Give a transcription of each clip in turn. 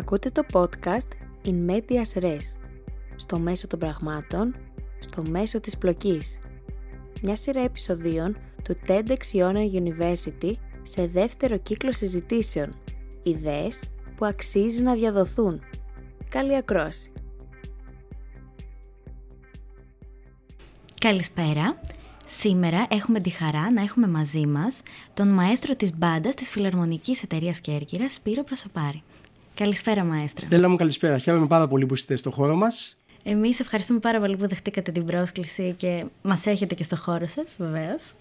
Ακούτε το podcast In Medias Res, στο μέσο των πραγμάτων, στο μέσο της πλοκής. Μια σειρά επεισοδίων του TEDx Iona University σε δεύτερο κύκλο συζητήσεων. Ιδέες που αξίζει να διαδοθούν. Καλή ακρόαση! Καλησπέρα. Σήμερα έχουμε τη χαρά να έχουμε μαζί μας τον μαέστρο της μπάντας της Φιλαρμονικής Εταιρείας Κέρκυρας, Σπύρο Προσωπάρη. Καλησπέρα, Μαέστρο. Στέλλα μου, καλησπέρα. Χαίρομαι πάρα πολύ που είστε στο χώρο μας. Εμείς ευχαριστούμε πάρα πολύ που δεχτήκατε την πρόσκληση και μας έχετε και στο χώρο σας, βεβαίως.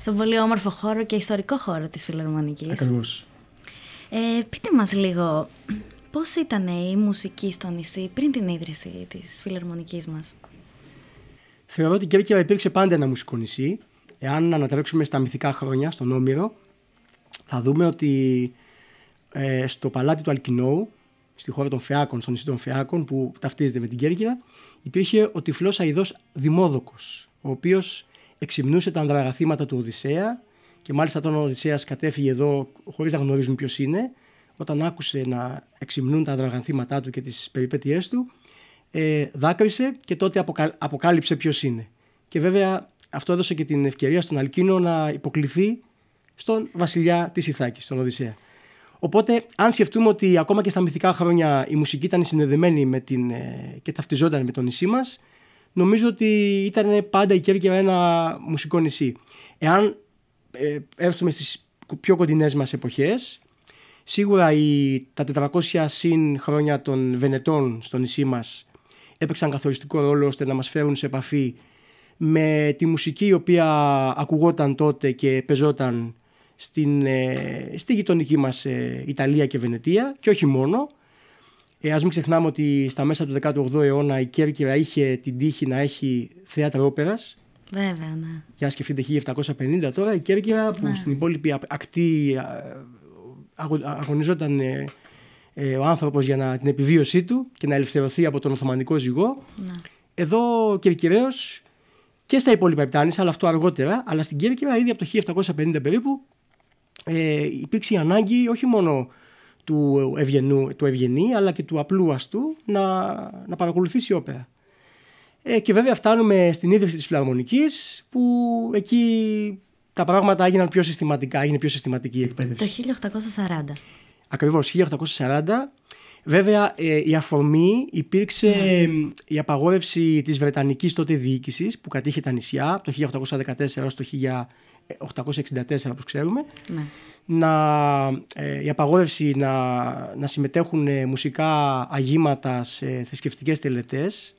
Στον πολύ όμορφο χώρο και ιστορικό χώρο της Φιλαρμονικής. Ακριβώς. Ε, πείτε μας λίγο, πώς ήταν η μουσική στο νησί πριν την ίδρυση της Φιλαρμονικής μας; Θεωρώ ότι η Κέρκυρα υπήρξε πάντα ένα μουσικό νησί. Εάν ανατρέξουμε στα μυθικά χρόνια, στον Όμηρο, θα δούμε ότι ε, στο παλάτι του Αλκινόου, στη χώρα των Φεάκων, στο νησί των Φεάκων, που ταυτίζεται με την Κέρκυρα, υπήρχε ο τυφλός Αιδό Δημόδοκος, ο οποίος εξυμνούσε τα ανδραγαθήματα του Οδυσσέα και μάλιστα όταν ο Οδυσσέας κατέφυγε εδώ χωρίς να γνωρίζουν ποιος είναι, όταν άκουσε να εξυμνούν τα ανδραγαθήματά του και τις περιπέτειές του, ε, δάκρυσε και τότε αποκάλυψε ποιος είναι. Και αυτό έδωσε και την ευκαιρία στον Αλκίνο να υποκληθεί στον βασιλιά της Ιθάκης, τον Οδυσσέα. Οπότε, αν σκεφτούμε ότι ακόμα και στα μυθικά χρόνια η μουσική ήταν συνδεδεμένη με την, ε, και ταυτιζόταν με το νησί μας, νομίζω ότι ήταν πάντα η Κέρκυρα ένα μουσικό νησί. Εάν ε, έρθουμε στις πιο κοντινές μας εποχές, σίγουρα οι, τα 400 συν χρόνια των Βενετών στο νησί μας έπαιξαν καθοριστικό ρόλο ώστε να μας φέρουν σε επαφή με τη μουσική η οποία ακουγόταν τότε και πεζόταν στην, ε, στη γειτονική μας ε, Ιταλία και Βενετία και όχι μόνο. Ε, ας μην ξεχνάμε ότι στα μέσα του 18ου αιώνα η Κέρκυρα είχε την τύχη να έχει θέατρα όπερας. Βέβαια, ναι. Για σκεφτείτε 1750 τώρα η Κέρκυρα που ναι. στην υπόλοιπη ακτή αγωνιζόταν ε, ο άνθρωπος για να, την επιβίωσή του και να ελευθερωθεί από τον Οθωμανικό ζυγό. Ναι. Εδώ ο Κερκυραίος και στα υπόλοιπα Επτάνης, αλλά αυτό αργότερα, αλλά στην Κέρκυρα ήδη από το 1750 περίπου ε, υπήρξε η ανάγκη όχι μόνο του, ευγενού, του ευγενή αλλά και του απλού αστού να, να παρακολουθήσει όπερα. Ε, και βέβαια φτάνουμε στην ίδρυση της Φιλαρμονικής που εκεί τα πράγματα έγιναν πιο συστηματικά, έγινε πιο συστηματική η εκπαίδευση. Το 1840. Ακριβώς, 1840. Βέβαια ε, η αφορμή υπήρξε ναι. η απαγόρευση της Βρετανικής τότε διοίκησης που κατήχε τα νησιά από το 1814 έως το 1864 όπως ξέρουμε. Ναι. Να, ε, η απαγόρευση να, να συμμετέχουν ε, μουσικά αγήματα σε θρησκευτικές τελετές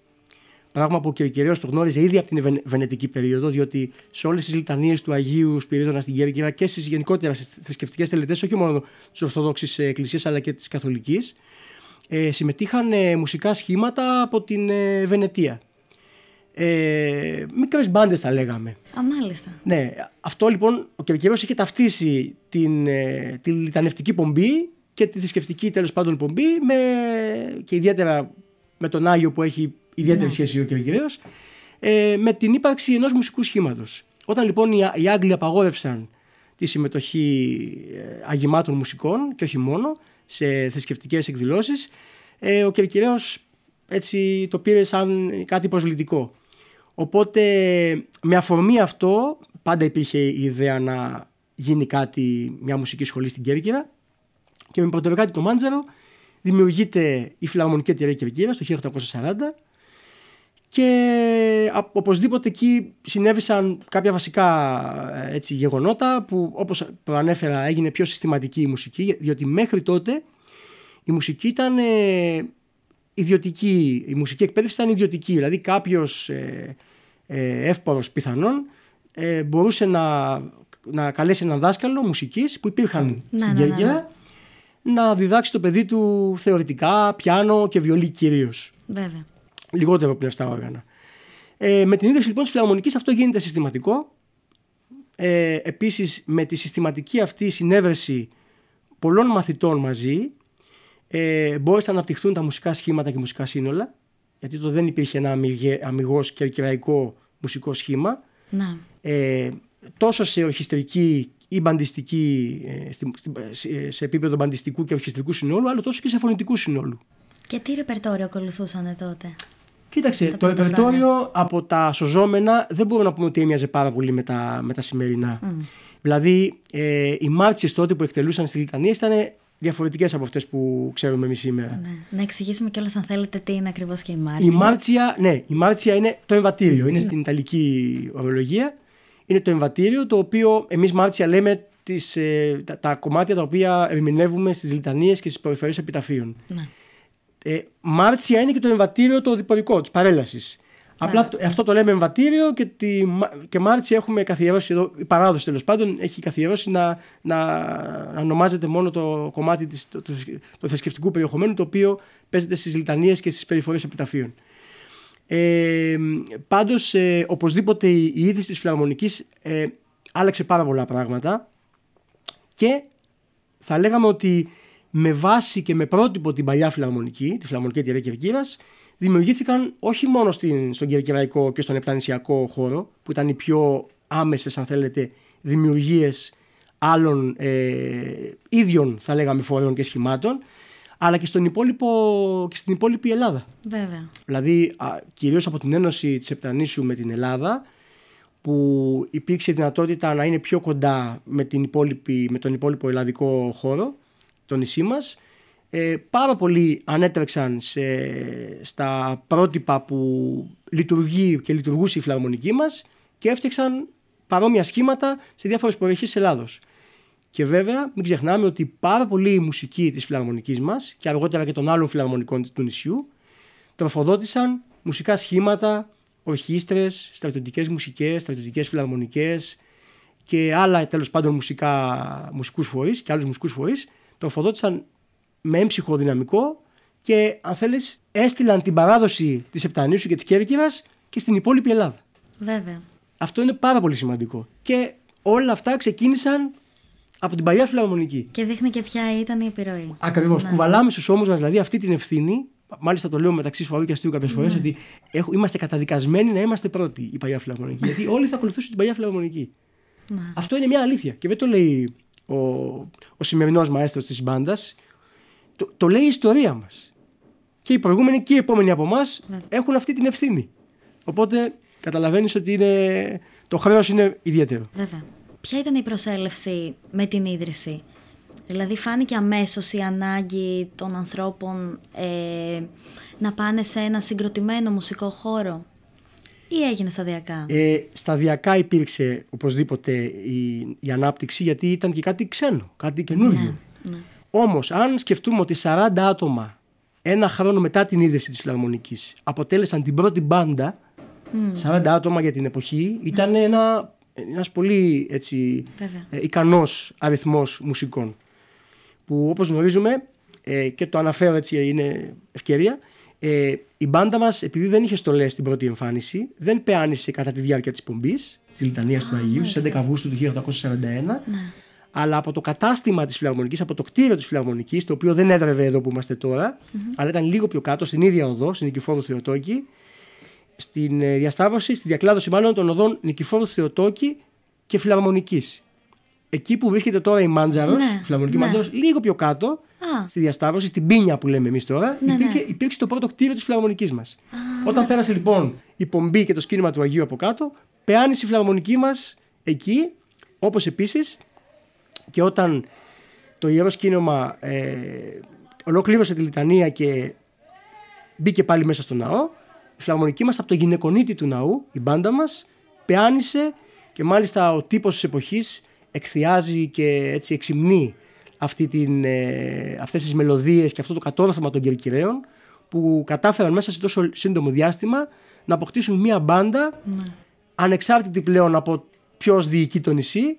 Πράγμα που ο Κερκυραίο το γνώριζε ήδη από την Βενετική περίοδο, διότι σε όλες τις λιτανίες του Αγίου Σπυρίδωνα στην Κέρκυρα και στις γενικότερα θρησκευτικές τελετές, όχι μόνο της Ορθοδόξη Εκκλησίας αλλά και της Καθολικής, ε, συμμετείχαν ε, μουσικά σχήματα από την ε, Βενετία. Ε, Μικρές μπάντες τα λέγαμε. Α, μάλιστα. Ναι, αυτό λοιπόν ο Κερκυραίο είχε ταυτίσει την, ε, τη λιτανευτική πομπή και τη θρησκευτική τέλος πάντων πομπή με, και ιδιαίτερα με τον Άγιο που έχει ιδιαίτερη ναι. σχέση ο Κερκυραίο, ε, με την ύπαρξη ενός μουσικού σχήματος. Όταν λοιπόν οι, οι Άγγλοι απαγόρευσαν τη συμμετοχή ε, αγημάτων μουσικών και όχι μόνο σε θρησκευτικές εκδηλώσεις, ε, ο Κερκυραίο έτσι το πήρε σαν κάτι προσβλητικό. Οπότε με αφορμή αυτό πάντα υπήρχε η ιδέα να γίνει κάτι, μια μουσική σχολή στην Κέρκυρα και με πρωτοβεκάτη το Μάντζαρο δημιουργείται η Φιλαρμονική Εταιρεία Κερκύρας το 1840 και οπωσδήποτε εκεί συνέβησαν κάποια βασικά ε, έτσι, γεγονότα που όπως προανέφερα έγινε πιο συστηματική η μουσική διότι μέχρι τότε η μουσική ήταν ε, ιδιωτική, η μουσική εκπαίδευση ήταν ιδιωτική δηλαδή κάποιος ε, ε, εύπορος πιθανόν ε, μπορούσε να, να καλέσει έναν δάσκαλο μουσικής που υπήρχαν ναι, στην ναι, ναι, ναι, να διδάξει το παιδί του θεωρητικά, πιάνο και βιολί κυρίως. Βέβαια λιγότερο πνευστά όργανα. Ε, με την ίδρυση λοιπόν της Φιλαρμονικής αυτό γίνεται συστηματικό. Ε, Επίσης με τη συστηματική αυτή συνέβρεση πολλών μαθητών μαζί ε, μπόρεσαν να αναπτυχθούν τα μουσικά σχήματα και μουσικά σύνολα γιατί το δεν υπήρχε ένα αμυγός και κερκυραϊκό μουσικό σχήμα. Να. Ε, τόσο σε ορχιστρική ή μπαντιστική, ε, στη- στη- ε, σε επίπεδο μπαντιστικού και ορχιστρικού συνόλου, αλλά τόσο και σε φωνητικού συνόλου. Και τι ρεπερτόριο ακολουθούσαν τότε; Κοίταξε, Τα το πρώτα ρεπερτόριο από τα σωζόμενα δεν μπορούμε να πούμε ότι έμοιαζε πάρα πολύ με τα, με τα σημερινά. Δηλαδή, ε, οι μάρτσες τότε που εκτελούσαν στη Λιτανία ήταν διαφορετικές από αυτές που ξέρουμε εμείς σήμερα. Ναι. Να εξηγήσουμε κιόλας αν θέλετε τι είναι ακριβώς και η Η Μάρτσια. Μάρτσια, ναι, η Μάρτσια είναι το εμβατήριο. Είναι στην Ιταλική ορολογία. Είναι το εμβατήριο το οποίο εμείς Μάρτσια λέμε τις, ε, τα, τα κομμάτια τα οποία ερμηνεύουμε στις λιτανίες και στις περιφερειές επιταφείων. Ναι. Ε, Μάρτσια είναι και το εμβατήριο το διπορικό της παρέλασης. Απλά το- αυτό το λέμε εμβατήριο και, τη, Μα- και Μάρτσια έχουμε καθιερώσει εδώ, η παράδοση τέλος πάντων έχει καθιερώσει να, να, να ονομάζεται μόνο το κομμάτι της, το, το, το θρησκευτικού περιεχομένου το οποίο παίζεται στις λιτανίες και στις περιφορές επιταφείων. Ε, πάντως ε, οπωσδήποτε η, η είδηση της φιλαρμονικής ε, άλλαξε πάρα πολλά πράγματα και θα λέγαμε ότι με βάση και με πρότυπο την παλιά φιλαρμονική, τη φιλαρμονική εταιρεία Κερκύρας, δημιουργήθηκαν όχι μόνο στην, στον κερκυραϊκό και στον επτανησιακό χώρο, που ήταν οι πιο άμεσες, αν θέλετε, δημιουργίες άλλων ε, ίδιων, θα λέγαμε, φορέων και σχημάτων, αλλά και, στον υπόλοιπο, και στην υπόλοιπη Ελλάδα. Βέβαια. Δηλαδή, α, κυρίως από την ένωση της Επτανήσου με την Ελλάδα, που υπήρξε δυνατότητα να είναι πιο κοντά με, την υπόλοιπη, με τον υπόλοιπο ελλαδικό χώρο, το νησί μας. Ε, πάρα πολλοί ανέτρεξαν σε, στα πρότυπα που λειτουργεί και λειτουργούσε η φιλαρμονική μας και έφτιαξαν παρόμοια σχήματα σε διάφορες περιοχές της Ελλάδος. Και βέβαια μην ξεχνάμε ότι πάρα πολλοί μουσικοί της φιλαρμονικής μας και αργότερα και των άλλων φιλαρμονικών του νησιού τροφοδότησαν μουσικά σχήματα, ορχήστρες, στρατιωτικές μουσικές, στρατιωτικές φιλαρμονικές και άλλα τέλος πάντων μουσικά, μουσικούς φορείς και άλλους μουσικούς φορείς τροφοδότησαν με έμψυχο δυναμικό και αν θέλεις έστειλαν την παράδοση της Επτανήσου και της Κέρκυρας και στην υπόλοιπη Ελλάδα. Βέβαια. Αυτό είναι πάρα πολύ σημαντικό. Και όλα αυτά ξεκίνησαν από την παλιά φιλαρμονική. Και δείχνει και ποια ήταν η επιρροή. Ακριβώς. Ναι. Κουβαλάμε στους ώμους μας δηλαδή αυτή την ευθύνη. Μάλιστα το λέω μεταξύ σφαρού και αστείου κάποιες φορές Ναι. ότι έχω, είμαστε καταδικασμένοι να είμαστε πρώτοι η παλιά φιλαρμονική. γιατί όλοι θα ακολουθήσουν την παλιά φιλαρμονική. Ναι. Αυτό είναι μια αλήθεια. Και δεν το λέει ο, ο σημερινός μαέστρος της μπάντας. Το, το λέει η ιστορία μας. Και οι προηγούμενοι και οι επόμενοι από εμάς Ναι. έχουν αυτή την ευθύνη. Οπότε καταλαβαίνεις ότι είναι, το χρέος είναι ιδιαίτερο. Βέβαια. Ποια ήταν η προσέλευση με την ίδρυση; Δηλαδή φάνηκε αμέσως η ανάγκη των ανθρώπων ε, να πάνε σε ένα συγκροτημένο μουσικό χώρο; Ή έγινε σταδιακά; Ε, σταδιακά υπήρξε οπωσδήποτε η, η ανάπτυξη γιατί ήταν και κάτι ξένο, κάτι καινούριο. ναι. Όμως αν σκεφτούμε ότι 40 άτομα ένα χρόνο μετά την ίδρυση της Φιλαρμονικής αποτέλεσαν την πρώτη μπάντα, 40 άτομα για την εποχή, ήταν ένα, ένας πολύ έτσι, Βέβαια. ε, ικανός αριθμός μουσικών που όπως γνωρίζουμε ε, και το αναφέρω έτσι είναι ευκαιρία ε, η μπάντα μας επειδή δεν είχε στολές στην πρώτη εμφάνιση δεν πεάνησε κατά τη διάρκεια της πομπής της Λιτανίας του Αγίου στις 11 Αυγούστου του 1841 αλλά από το κατάστημα της Φιλαρμονικής, από το κτίριο της Φιλαρμονικής το οποίο δεν έδρευε εδώ που είμαστε τώρα αλλά ήταν λίγο πιο κάτω στην ίδια οδό, στην Νικηφόρου Θεοτόκη στην ε, διασταύρωση, στη διακλάδωση μάλλον των οδών Νικηφόρου Θεοτόκη και Φιλαρμονικής. Εκεί που βρίσκεται τώρα η Μάντζαρος, Ναι, η Φιλαρμονική ναι. Μάντζαρος, λίγο πιο κάτω, Α. στη διασταύρωση, στην πίνια που λέμε εμείς τώρα, Ναι, υπήρχε, ναι. υπήρξε το πρώτο κτίριο της Φιλαρμονικής μας. Όταν πέρασε λοιπόν η πομπή και το σκήνημα του Αγίου από κάτω, πεάνησε η Φιλαρμονική μας εκεί, όπως επίσης και όταν το ιερός σκήνωμα ε, ολοκλήρωσε τη λιτανία και μπήκε πάλι μέσα στο ναό, η φιλαρμονική μας από το γυναικονίτη του ναού, η μπάντα μας, πεάνησε και μάλιστα ο τύπος της εποχής εκθιάζει και έτσι εξυμνεί αυτή την, ε, αυτές τις μελωδίες και αυτό το κατόρθωμα των Κερκυραίων που κατάφεραν μέσα σε τόσο σύντομο διάστημα να αποκτήσουν μια μπάντα ανεξάρτητη πλέον από ποιος διοικεί το νησί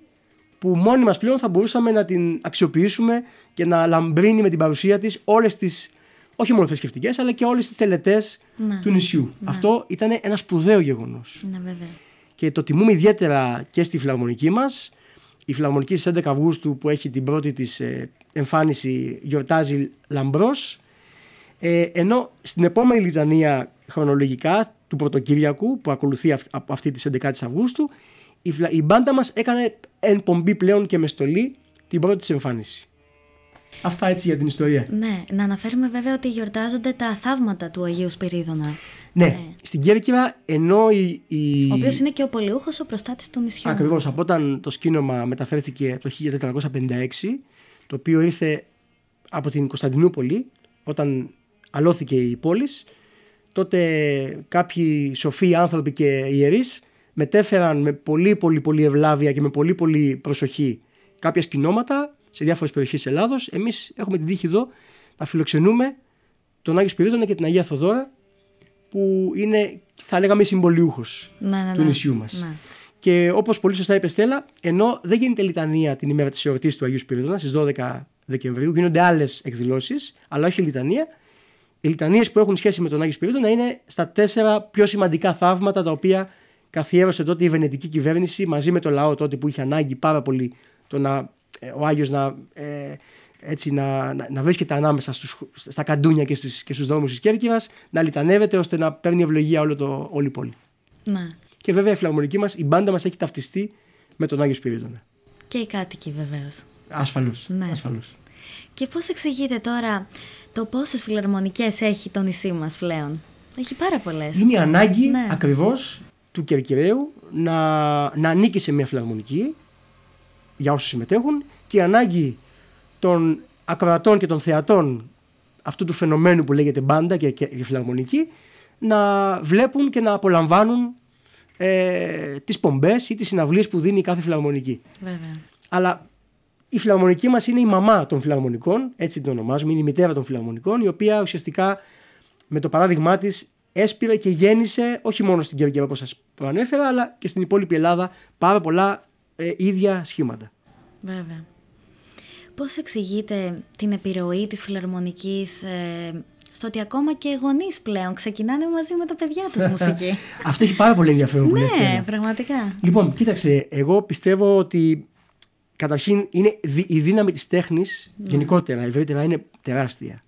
που μόνοι μας πλέον θα μπορούσαμε να την αξιοποιήσουμε και να λαμπρύνει με την παρουσία της όλες τις, όχι μόνο θρησκευτικές, αλλά και όλες τις τελετές Ναι. του νησιού. Αυτό ήταν ένα σπουδαίο γεγονός. Ναι, βέβαια. Και το τιμούμε ιδιαίτερα και στη φιλαρμονική μας. Η φιλαρμονική στις 11 Αυγούστου που έχει την πρώτη της ε, εμφάνιση γιορτάζει λαμπρός. Ε, ενώ στην επόμενη λιτανία χρονολογικά του Πρωτοκύριακου που ακολουθεί αυ- από αυτή της 11 Αυγούστου η, φλα- η μπάντα μας έκανε εκπομπή πλέον και με στολή την πρώτη της εμφάνιση. Αυτά έτσι για την ιστορία. Ναι, να αναφέρουμε βέβαια ότι γιορτάζονται τα θαύματα του Αγίου Σπυρίδωνα. Ναι, στην Κέρκυρα ενώ η... η... Ο οποίος είναι και ο πολιούχος ο προστάτης του νησιού. Ακριβώς, από όταν το σκήνομα μεταφέρθηκε το 1456, το οποίο ήρθε από την Κωνσταντινούπολη, όταν αλώθηκε η πόλης, τότε κάποιοι σοφοί άνθρωποι και ιερείς μετέφεραν με πολύ πολύ πολύ ευλάβεια και με πολύ πολύ προσοχή κάποια σκηνώματα σε διάφορες περιοχές της Ελλάδος. Εμείς έχουμε την τύχη εδώ να φιλοξενούμε τον Άγιο Σπυρίδωνα και την Αγία Θοδώρα που είναι θα λέγαμε συμπολιούχος Ναι, ναι, του ναι. νησιού μας. Ναι. Και όπως πολύ σωστά είπε Στέλλα, ενώ δεν γίνεται λιτανία την ημέρα της εορτής του Αγίου Σπυρίδωνα στις 12 Δεκεμβρίου, γίνονται άλλες εκδηλώσεις, αλλά όχι λιτανία. Οι λιτανίες που έχουν σχέση με τον Άγιο Σπυρίδωνα είναι στα τέσσερα πιο σημαντικά θαύματα τα οποία καθιέρωσε τότε η Βενετική κυβέρνηση μαζί με το λαό τότε που είχε ανάγκη πάρα πολύ το να, ε, ο Άγιος να, ε, έτσι, να, να, να βρίσκεται ανάμεσα στους, στα καντούνια και, στις, και στους δρόμους της Κέρκυρας, να λιτανεύεται ώστε να παίρνει ευλογία όλο το, όλη η πόλη. ναι. Και βέβαια η φιλαρμονική μας, η μπάντα μας έχει ταυτιστεί με τον Άγιο Σπυρίδωνα. Και οι κάτοικοι βεβαίως. Ασφαλώς. Ναι. ασφαλώς. Και πώς εξηγείτε τώρα το πόσες φιλαρμονικές έχει το νησί μας πλέον; Έχει πάρα πολλές. Είναι η ανάγκη Ναι. ακριβώς του Κερκυραίου να, να ανήκει σε μια φιλαρμονική για όσους συμμετέχουν και η ανάγκη των ακροατών και των θεατών αυτού του φαινομένου που λέγεται μπάντα και, και, και φιλαρμονική να βλέπουν και να απολαμβάνουν ε, τις πομπές ή τις συναυλίες που δίνει κάθε φιλαρμονική. Βέβαια. Αλλά η φιλαρμονική μας είναι η μαμά των φιλαρμονικών, έτσι την ονομάζουμε, είναι η μητέρα των φιλαρμονικών, η οποία ουσιαστικά με το παράδειγμά της έσπηρε και γέννησε όχι μόνο στην Κέρκυρα όπως σας προανέφερα, αλλά και στην υπόλοιπη Ελλάδα πάρα πολλά ε, ίδια σχήματα. Βέβαια. Πώς εξηγείτε την επιρροή της φιλαρμονικής ε, στο ότι ακόμα και οι γονείς πλέον ξεκινάνε μαζί με τα παιδιά τους μουσική; Αυτό έχει πάρα πολύ ενδιαφέρον που λες, ναι, Στέλλα. πραγματικά. Λοιπόν, κοίταξε, εγώ πιστεύω ότι καταρχήν είναι δι- η δύναμη της τέχνης γενικότερα, ευρύτερα είναι τεράστια.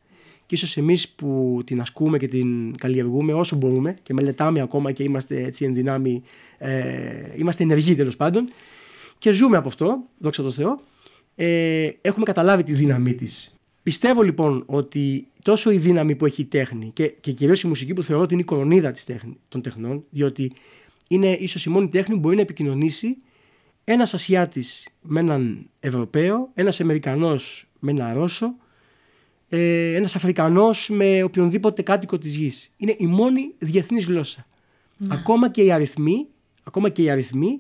Και ίσως εμείς που την ασκούμε και την καλλιεργούμε όσο μπορούμε και μελετάμε ακόμα και είμαστε έτσι εν δυνάμει, ε, είμαστε ενεργοί τέλος πάντων και ζούμε από αυτό, δόξα τω Θεώ, ε, έχουμε καταλάβει τη δύναμή της. Πιστεύω λοιπόν ότι τόσο η δύναμη που έχει η τέχνη και, και κυρίως η μουσική που θεωρώ ότι είναι η κορονίδα της τέχνη, των τεχνών, διότι είναι ίσως η μόνη τέχνη που μπορεί να επικοινωνήσει ένας Ασιάτης με έναν Ευρωπαίο, ένας Αμερικανός με έναν Ρώσο, ε, ένας Αφρικανός με οποιονδήποτε κάτοικο της γης. Είναι η μόνη διεθνής γλώσσα. Ακόμα και οι αριθμοί, ακόμα και οι αριθμοί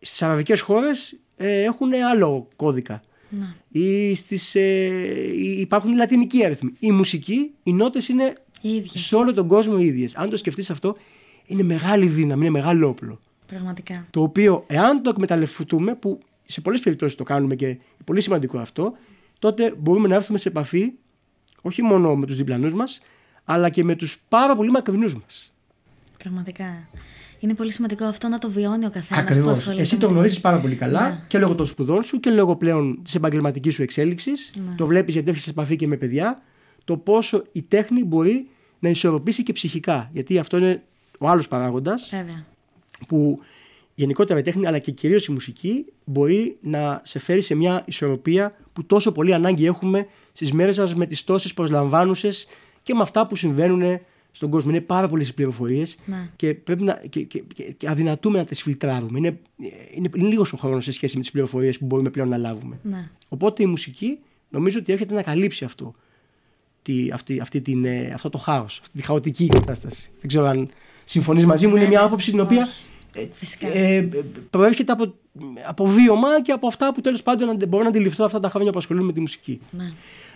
στις αραβικές χώρες ε, έχουν άλλο κώδικα. Να. Ή στις, ε, υπάρχουν οι λατινικοί αριθμοί. Η μουσική, οι νότες είναι Οι ίδιες. σε όλο τον κόσμο οι ίδιες. Αν το σκεφτείς αυτό, είναι μεγάλη δύναμη, είναι μεγάλο όπλο Πραγματικά. το οποίο εάν το εκμεταλλευτούμε, που σε πολλές περιπτώσεις το κάνουμε και είναι πολύ σημαντικό αυτό, τότε μπορούμε να έρθουμε σε επαφή όχι μόνο με τους διπλανούς μας, αλλά και με τους πάρα πολύ μακρινούς μας. Πραγματικά. Είναι πολύ σημαντικό αυτό να το βιώνει ο καθένας που Ακριβώς. ασχολείται. Εσύ το με γνωρίζεις τη πάρα πολύ καλά Ναι. και λόγω των σπουδών σου και λόγω πλέον της επαγγελματικής σου εξέλιξης. Ναι. Το βλέπεις γιατί έρχεσαι σε επαφή και με παιδιά. Το πόσο η τέχνη μπορεί να ισορροπήσει και ψυχικά. Γιατί αυτό είναι ο άλλος παράγοντας Βέβαια. που γενικότερα η τέχνη αλλά και κυρίως η μουσική μπορεί να σε φέρει σε μια ισορροπία που τόσο πολύ ανάγκη έχουμε στις μέρες μας με τις τόσες προσλαμβάνουσες και με αυτά που συμβαίνουν στον κόσμο. Είναι πάρα πολλές οι πληροφορίες Ναι. και, πρέπει να, και, και, και, και αδυνατούμε να τις φιλτράρουμε. Είναι, είναι, είναι λίγος ο χρόνος σε σχέση με τις πληροφορίες που μπορούμε πλέον να λάβουμε. Ναι. Οπότε η μουσική νομίζω ότι έρχεται να καλύψει αυτό. Τι, αυτή, αυτή την, ε, αυτό το χάος, αυτή τη χαοτική κατάσταση. Δεν ξέρω αν συμφωνείς μαζί μου, είναι μια άποψη την οποία Όχι. Ε, Φυσικά. ε, ε, προέρχεται από, από βίωμα και από αυτά που τέλος πάντων αντε- μπορώ να αντιληφθώ αυτά τα χρόνια που ασχολούμαι με τη μουσική. Ναι.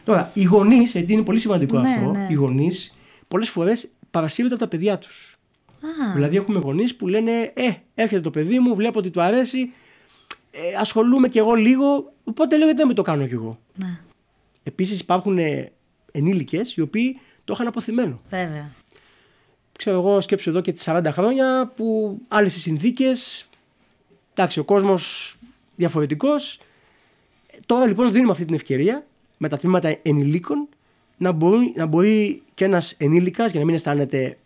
Τώρα, οι γονείς, γιατί είναι πολύ σημαντικό Ναι, αυτό, ναι. οι γονείς πολλές φορές παρασύρονται από τα παιδιά τους. Α, Δηλαδή, έχουμε γονείς που λένε: Ε, έρχεται το παιδί μου, βλέπω ότι του αρέσει, ε, ασχολούμαι κι εγώ λίγο, οπότε λέω γιατί δεν με το κάνω κι εγώ. ναι. Επίσης, υπάρχουν ε, ενήλικες οι οποίοι το είχαν αποθυμένο. Βέβαια. Ξέρω εγώ, σκέψω εδώ και τις 40 χρόνια που άλλες οι συνθήκες. Εντάξει, ο κόσμος διαφορετικός. Τώρα λοιπόν δίνουμε αυτή την ευκαιρία με τα τμήματα ενηλίκων να μπορεί, να μπορεί και ένας ενήλικας, για να μην αισθάνεται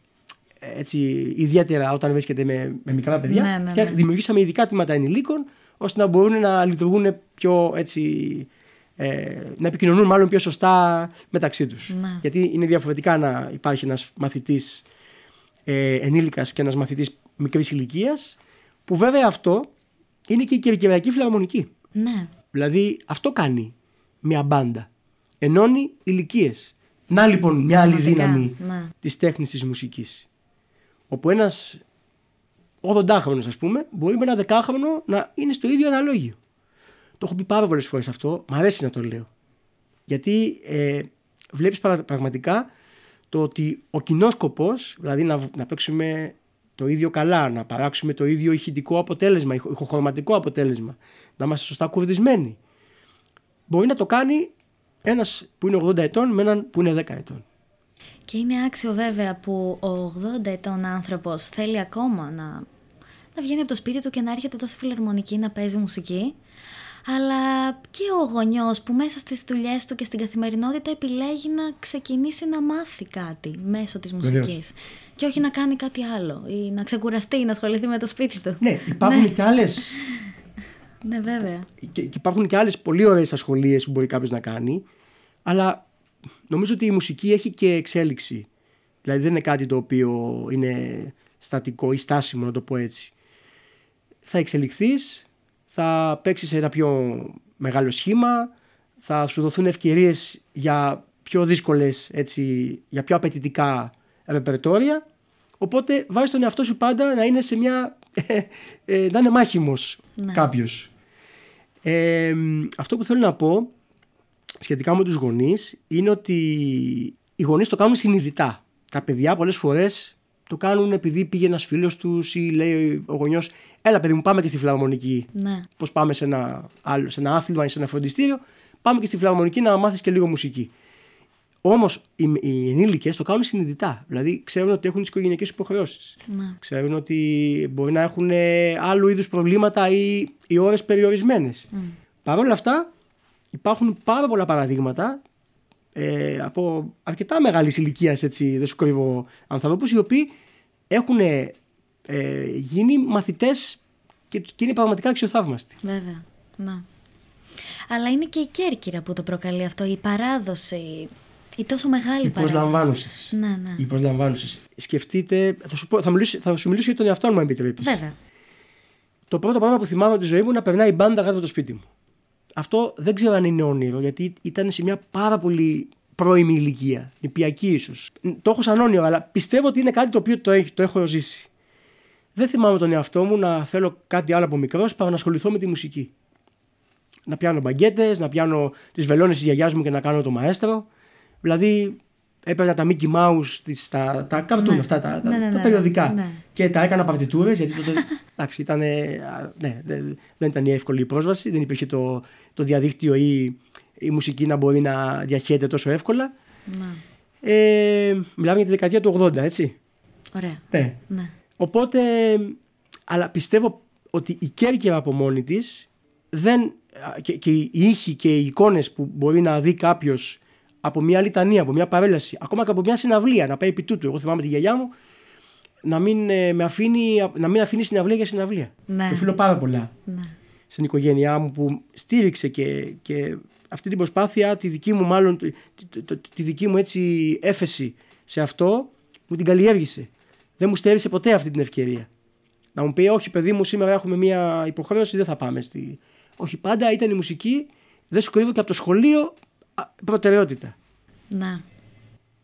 έτσι, ιδιαίτερα όταν βρίσκεται με, με μικρά παιδιά. Ναι, ναι, Φτιάξ- ναι. Δημιουργήσαμε ειδικά τμήματα ενηλίκων ώστε να μπορούν να λειτουργούν πιο έτσι. Ε, να επικοινωνούν μάλλον πιο σωστά μεταξύ τους. Ναι. Γιατί είναι διαφορετικά να υπάρχει ένας μαθητής ε, ενήλικας και ένας μαθητής μικρής ηλικίας που βέβαια αυτό είναι και η κερκυριακή φιλαρμονική. Ναι. Δηλαδή αυτό κάνει μια μπάντα. Ενώνει ηλικίες. Να λοιπόν μια άλλη Πραγματικά, δύναμη ναι. της τέχνης της μουσικής. Όπου ένας 80χρονος ας πούμε μπορεί με ένα δεκάχρονο να είναι στο ίδιο αναλόγιο. Το έχω πει πάρα πολλές φορές αυτό, μ' αρέσει να το λέω. Γιατί ε, βλέπεις παρα- πραγματικά το ότι ο κοινός σκοπός, δηλαδή να, να παίξουμε το ίδιο καλά, να παράξουμε το ίδιο ηχητικό αποτέλεσμα, ηχο- ηχοχρωματικό αποτέλεσμα, να είμαστε σωστά κουρδισμένοι, μπορεί να το κάνει ένας που είναι 80 ετών με έναν που είναι 10 ετών. Και είναι άξιο βέβαια που ο 80 ετών άνθρωπος θέλει ακόμα να, να βγαίνει από το σπίτι του και να έρχεται εδώ στη φιλαρμονική να παίζει μουσική. Αλλά και ο γονιός που μέσα στις δουλειές του και στην καθημερινότητα επιλέγει να ξεκινήσει να μάθει κάτι μέσω της Βεβαίως. μουσικής. Και όχι να κάνει κάτι άλλο ή να ξεκουραστεί ή να ασχοληθεί με το σπίτι του. Ναι, υπάρχουν και άλλες Ναι, βέβαια. και, και υπάρχουν και άλλες πολύ ωραίες ασχολίες που μπορεί κάποιος να κάνει αλλά νομίζω ότι η μουσική έχει και εξέλιξη δηλαδή δεν είναι κάτι το οποίο είναι στατικό ή στάσιμο να το πω έτσι θα εξελιχθείς θα παίξεις σε ένα πιο μεγάλο σχήμα θα σου δοθούν ευκαιρίες για πιο δύσκολες έτσι, για πιο απαιτητικά ρεπερτόρια οπότε βάζεις τον εαυτό σου πάντα να είναι σε μια ε, να είναι μάχημος Ναι. κάποιος ε, αυτό που θέλω να πω σχετικά με τους γονείς είναι ότι οι γονείς το κάνουν συνειδητά. Τα παιδιά πολλές φορές το κάνουν επειδή πήγε ένας φίλος τους ή λέει ο γονιός έλα παιδί μου πάμε και στη φιλαρμονική Ναι. πως πάμε σε ένα, άλλο, σε ένα άθλημα ή σε ένα φροντιστήριο πάμε και στη φιλαρμονική να μάθεις και λίγο μουσική. Όμως οι, οι ενήλικες το κάνουν συνειδητά. Δηλαδή ξέρουν ότι έχουν τις οικογενειακές υποχρεώσεις. Ναι. Ξέρουν ότι μπορεί να έχουν ε, άλλου είδους προβλήματα ή οι ώρες περιορισμένες. Παρ' όλα αυτά υπάρχουν πάρα πολλά παραδείγματα ε, από αρκετά μεγάλης ηλικίας, έτσι δεν σου κρύβω, ανθρώπους οι οποίοι έχουν ε, γίνει μαθητές και, και είναι πραγματικά αξιοθαύμαστοι. Βέβαια. Ναι. Αλλά είναι και η Κέρκυρα που το προκαλεί αυτό, η παράδοση, η τόσο μεγάλη Οι παράδοση. προσλαμβάνουσες. Ναι, ναι. Οι προσλαμβάνουσες. Σκεφτείτε, θα, σου πω, θα, μιλήσω, θα σου μιλήσω για τον εαυτό μου, αν επιτρέπεις. Βέβαια. Το πρώτο πράγμα που θυμάμαι από τη ζωή μου είναι να περνάει η μπάντα κάτω από το σπίτι μου. Αυτό δεν ξέρω αν είναι όνειρο, γιατί ήταν σε μια πάρα πολύ πρώιμη ηλικία, νηπιακή ίσως. Το έχω σαν όνειρο, αλλά πιστεύω ότι είναι κάτι το οποίο το, έχει- το έχω ζήσει. Δεν θυμάμαι τον εαυτό μου να θέλω κάτι άλλο από μικρός παρά να ασχοληθώ με τη μουσική. Να πιάνω μπαγκέτες, να πιάνω τις βελόνες της γιαγιάς μου και να κάνω το μαέστρο. Δηλαδή, έπαιρνα τα Mickey Mouse, τις, τα, τα καρτούν Ναι. αυτά, τα, τα, Ναι, ναι, τα ναι, περιοδικά. ναι. Και τα έκανα παρτιτούρες, γιατί τότε. εντάξει, ήταν. Ναι, δεν, δεν ήταν η εύκολη η πρόσβαση, δεν υπήρχε το, το διαδίκτυο ή η μουσική να μπορεί να διαχέεται τόσο εύκολα. Ναι. Ε, μιλάμε για τη δεκαετία του 80, έτσι. Ωραία. Ναι. Ναι. Οπότε, αλλά πιστεύω ότι η Κέρκυρα από μόνη της δεν. και, και οι ήχοι και οι εικόνες που μπορεί να δει κάποιος από μια λιτανία, από μια παρέλαση, ακόμα και από μια συναυλία, να πάει επί τούτου. Εγώ θυμάμαι τη γιαγιά μου να μην, ε, με αφήνει, να μην αφήνει συναυλία για συναυλία. Ναι. Το οφείλω πάρα πολλά Ναι. στην οικογένειά μου που στήριξε και, και αυτή την προσπάθεια, τη δική μου μάλλον, τη, τη- τη- τη δική μου έτσι έφεση σε αυτό, μου την καλλιέργησε. Δεν μου στέρισε ποτέ αυτή την ευκαιρία. Να μου πει, όχι παιδί μου, σήμερα έχουμε μια υποχρέωση, δεν θα πάμε στη... Όχι, πάντα ήταν η μουσική, δεν σου κρύβω και από το σχολείο α, προτεραιότητα. Να.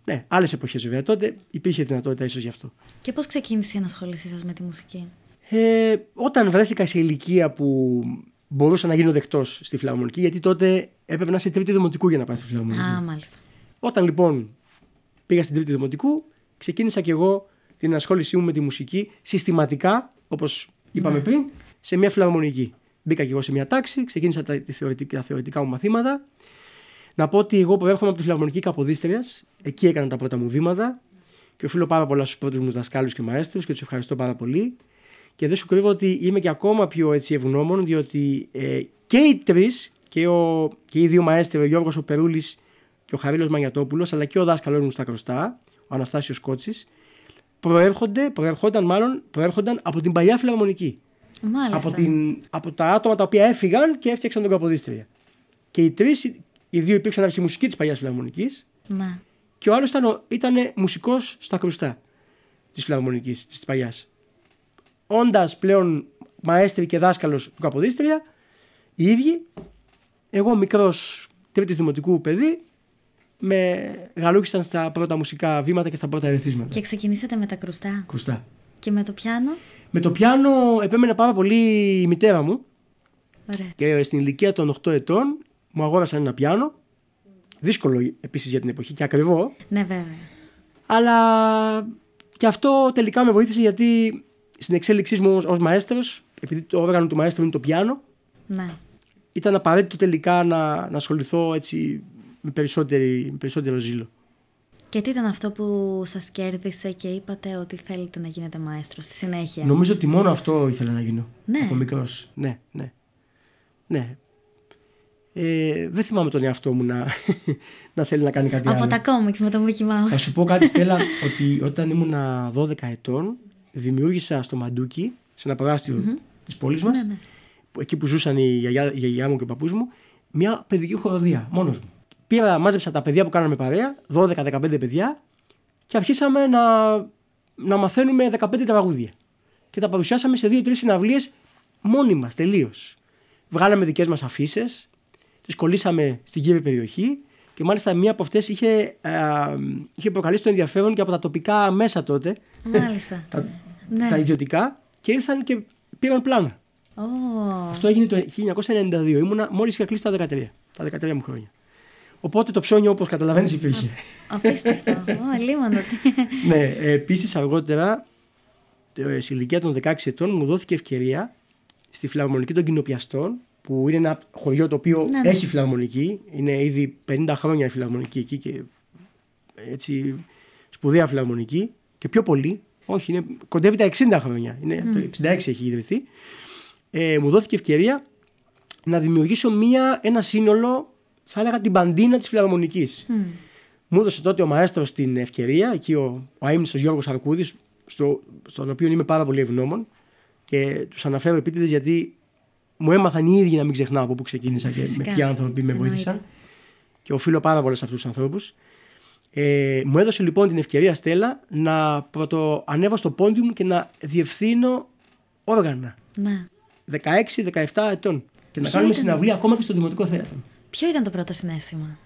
Ναι, άλλες εποχές βέβαια. Τότε υπήρχε δυνατότητα ίσως γι' αυτό. Και πώς ξεκίνησε η ανασχόλησή σας με τη μουσική; Ε, όταν βρέθηκα σε ηλικία που μπορούσα να γίνω δεκτός στη φιλαρμονική, γιατί τότε έπρεπε να είσαι τρίτη δημοτικού για να πάει στη φιλαρμονική. Α, μάλιστα. Όταν λοιπόν πήγα στην τρίτη δημοτικού, ξεκίνησα και εγώ την ασχόλησή μου με τη μουσική συστηματικά, όπως είπαμε πριν, σε μια φιλαρμονική. Μπήκα και εγώ σε μια τάξη, ξεκίνησα τα, τη θεωρητικά, τα θεωρητικά μου μαθήματα. Να πω ότι εγώ προέρχομαι από τη φιλαρμονική Καποδίστριας, εκεί έκανα τα πρώτα μου βήματα και οφείλω πάρα πολλά στους πρώτους μου δασκάλους και μαέστρους και τους ευχαριστώ πάρα πολύ. Και δεν σου κρύβω ότι είμαι και ακόμα πιο έτσι ευγνώμων, διότι ε, και οι τρεις, και, ο, και οι δύο μαέστροι, ο Γιώργος ο Περούλης και ο Χαρίλος Μαγιατόπουλος, αλλά και ο δάσκαλός μου στα Κροστά, ο Αναστάσιος Κότσης, προέρχονται, προέρχονταν μάλλον, προέρχονταν από την παλιά φιλαρμονική. Μάλιστα. Από, την, από τα άτομα τα οποία έφυγαν και έφτιαξαν τον Καποδίστρια. Και οι τρεις, οι δύο υπήρξαν αρχιμουσικοί της παλιάς φιλαρμονικής Ναι. και ο άλλος ήταν, ήταν μουσικός στα κρουστά της φιλαρμονικής, της παλιάς. Όντας πλέον μαέστρη και δάσκαλος του Καποδίστρια, οι ίδιοι, εγώ μικρός τρίτης δημοτικού παιδί, με γαλούχησαν στα πρώτα μουσικά βήματα και στα πρώτα ερεθίσματα. Και ξεκινήσατε με τα κρουστά. Κρουστά. Και με το πιάνο. Με το πιάνο επέμενε πάρα πολύ η μητέρα μου Ωραία. και στην ηλικία των 8 ετών μου αγόρασαν ένα πιάνο. Δύσκολο επίσης για την εποχή και ακριβό. Ναι, βέβαια. Αλλά και αυτό τελικά με βοήθησε γιατί στην εξέλιξή μου ως, ως μαέστρος, επειδή το όργανο του μαέστρου είναι το πιάνο, Ναι. ήταν απαραίτητο τελικά να, να ασχοληθώ έτσι με, περισσότερη, με περισσότερο ζήλο. Και τι ήταν αυτό που σας κέρδισε και είπατε ότι θέλετε να γίνετε μαέστρος στη συνέχεια; Νομίζω ότι μόνο αυτό ήθελα να γίνω. Ναι. Από μικρός. Ναι, ναι. Ναι. Ε, δεν θυμάμαι τον εαυτό μου να, να θέλει να κάνει κάτι Από άλλο. τα κόμιξ με τον Mickey Mouse. Θα σου πω κάτι, Στέλλα, ότι όταν ήμουν 12 ετών, δημιούργησα στο Μαντούκι, σε ένα προάστιο της πόλης μας, Ναι, ναι. που, εκεί που ζούσαν η γιαγιά, η γιαγιά μου και ο παππούς μου, μια παιδική χοροδία, μόνος μου. Πήρα, μάζεψα τα παιδιά που κάναμε παρέα, 12-15 παιδιά, και αρχίσαμε να, να μαθαίνουμε 15 τραγούδια. Και τα παρουσιάσαμε σε δύο-τρεις συναυλίες μόνοι μας, τελείως. Βγάλαμε δικές μας αφήσεις, τις κολλήσαμε στην γύρω περιοχή και μάλιστα μία από αυτές είχε, ε, είχε προκαλέσει το ενδιαφέρον και από τα τοπικά μέσα τότε, Μάλιστα. τα, Ναι. τα ιδιωτικά, και ήρθαν και πήραν πλάνα. Ω, Αυτό έγινε το 1992. Ήμουνα μόλις είχα κλείσει τα 13. Τα 13 μου χρόνια. Οπότε το ψώνιο, όπως καταλαβαίνεις, υπήρχε. απίστευτο. Ω, λίμωνο. ναι, επίσης αργότερα, ε, σε ηλικία των 16 ετών, μου δόθηκε ευκαιρία στη φιλαρμονική των Κοινοπιαστών, που είναι ένα χωριό το οποίο Ναι, ναι. έχει φιλαρμονική. Είναι ήδη 50 χρόνια η φιλαρμονική εκεί και έτσι σπουδαία φιλαρμονική και πιο πολύ. Όχι, είναι, κοντεύει τα 60 χρόνια. Είναι, Το 66 έχει ιδρυθεί. Ε, μου δόθηκε ευκαιρία να δημιουργήσω μία, ένα σύνολο, θα έλεγα την παντίνα της φιλαρμονικής. Μμ. Μου έδωσε τότε ο μαέστρος την ευκαιρία, εκεί ο, ο αείμνηστος Γιώργος Αρκούδης, στο, στον οποίο είμαι πάρα πολύ ευγνώμων και τους αναφέρω επίτηδες γιατί μου έμαθαν οι ίδιοι να μην ξεχνάω από πού ξεκίνησα και με Φυσικά. ποιοι άνθρωποι με Εννοείται. βοήθησαν και οφείλω πάρα πολλά σε αυτούς τους ανθρώπους. Ε, μου έδωσε λοιπόν την ευκαιρία Στέλλα να πρωτοανέβω στο πόντι μου και να διευθύνω όργανα Ναι. 16-17 ετών και να Ποιο κάνουμε ήταν; συναυλία ακόμα και στο Δημοτικό Θέατρο. Ποιο ήταν το πρώτο συνέστημα;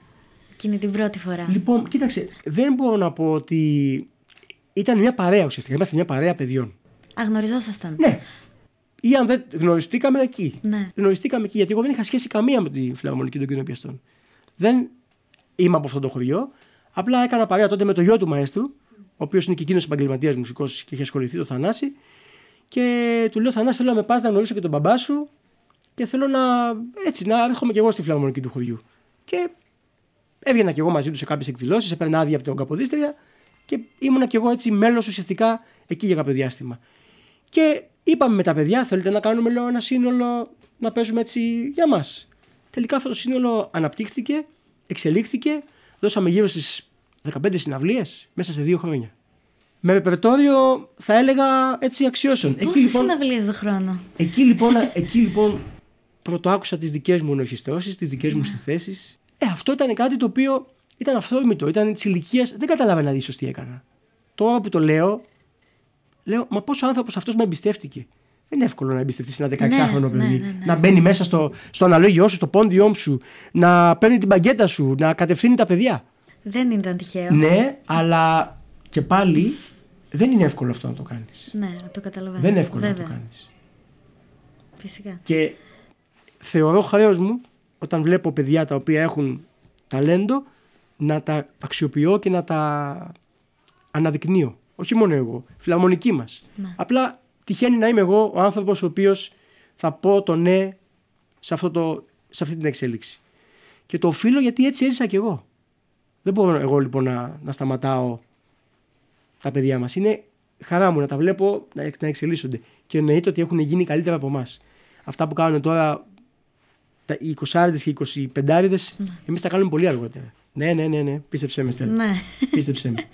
Εκείνη την πρώτη φορά. Λοιπόν, κοίταξε, δεν μπορώ να πω ότι ήταν μια παρέα ουσιαστικά. Είμαστε μια παρέα παιδιών. Αγνωριζόσασταν. Ναι. Ή αν δεν γνωριστήκαμε εκεί. Ναι. Γνωριστήκαμε εκεί, γιατί εγώ δεν είχα σχέση καμία με τη φιλαρμονική των κοινοποιαστών. Δεν είμαι από αυτό το χωριό. Απλά έκανα παρέα τότε με το γιο του μαέστρου, ο οποίος είναι και εκείνος επαγγελματίας μουσικός και είχε ασχοληθεί, το Θανάση. Και του λέω: Θανάση, θέλω να με πας να γνωρίσω και τον μπαμπά σου και θέλω να, έτσι, να έρχομαι και εγώ στη φιλαρμονική του χωριού. Και έβγαινα και εγώ μαζί τους σε κάποιες εκδηλώσεις, έπαιρνα άδεια από τον Καποδίστρια και ήμουνα και εγώ έτσι μέλος ουσιαστικά εκεί για κάποιο διάστημα. Και είπαμε με τα παιδιά, θέλετε να κάνουμε λέω, ένα σύνολο να παίζουμε έτσι για μας. Τελικά αυτό το σύνολο αναπτύχθηκε, εξελίχθηκε, δώσαμε γύρω στις 15 συναυλίες μέσα σε δύο χρόνια. Με ρεπερτόριο θα έλεγα έτσι αξιώσεων. Εκεί Πόσες λοιπόν, συναυλίες το χρόνο; εκεί, λοιπόν, εκεί λοιπόν πρωτοάκουσα τις δικές μου ενορχιστρώσεις, τις δικές μου συνθέσεις. Ε, αυτό ήταν κάτι το οποίο ήταν αυθόρμητο, ήταν της ηλικία. Δεν καταλάβαινα ίσω τι έκανα. Τώρα που το λέω, λέω, μα πόσο άνθρωπος αυτός με εμπιστεύτηκε. Δεν είναι εύκολο να εμπιστευτείς ένα 16χρονο Ναι, παιδί. ναι, ναι, ναι. Να μπαίνει μέσα στο, στο αναλόγιό σου, στο πόντιό σου, να παίρνει την παγκέτα σου, να κατευθύνει τα παιδιά. Δεν ήταν τυχαίο. Ναι, αλλά και πάλι δεν είναι εύκολο αυτό να το κάνεις. Ναι, το καταλαβαίνω. Δεν είναι εύκολο Βέβαια. να το κάνεις. Φυσικά. Και θεωρώ χρέος μου όταν βλέπω παιδιά τα οποία έχουν ταλέντο να τα αξιοποιώ και να τα αναδεικνύω. Όχι μόνο εγώ, φιλαρμονική μας. Ναι. Απλά τυχαίνει να είμαι εγώ ο άνθρωπος ο οποίος θα πω το ναι σε, αυτό το, σε αυτή την εξέλιξη. Και το οφείλω γιατί έτσι έζησα κι εγώ. Δεν μπορώ εγώ λοιπόν να, να σταματάω τα παιδιά μας. Είναι χαρά μου να τα βλέπω να, εξ- να εξελίσσονται. Και εννοείται ότι έχουν γίνει καλύτερα από εμάς. Αυτά που κάνουν τώρα τα, οι 20 και οι 25 εμείς τα κάνουμε πολύ αργότερα. Ναι, ναι, ναι, ναι. Πίστεψέ με, Στέλλα. Ναι. Πίστεψέ με.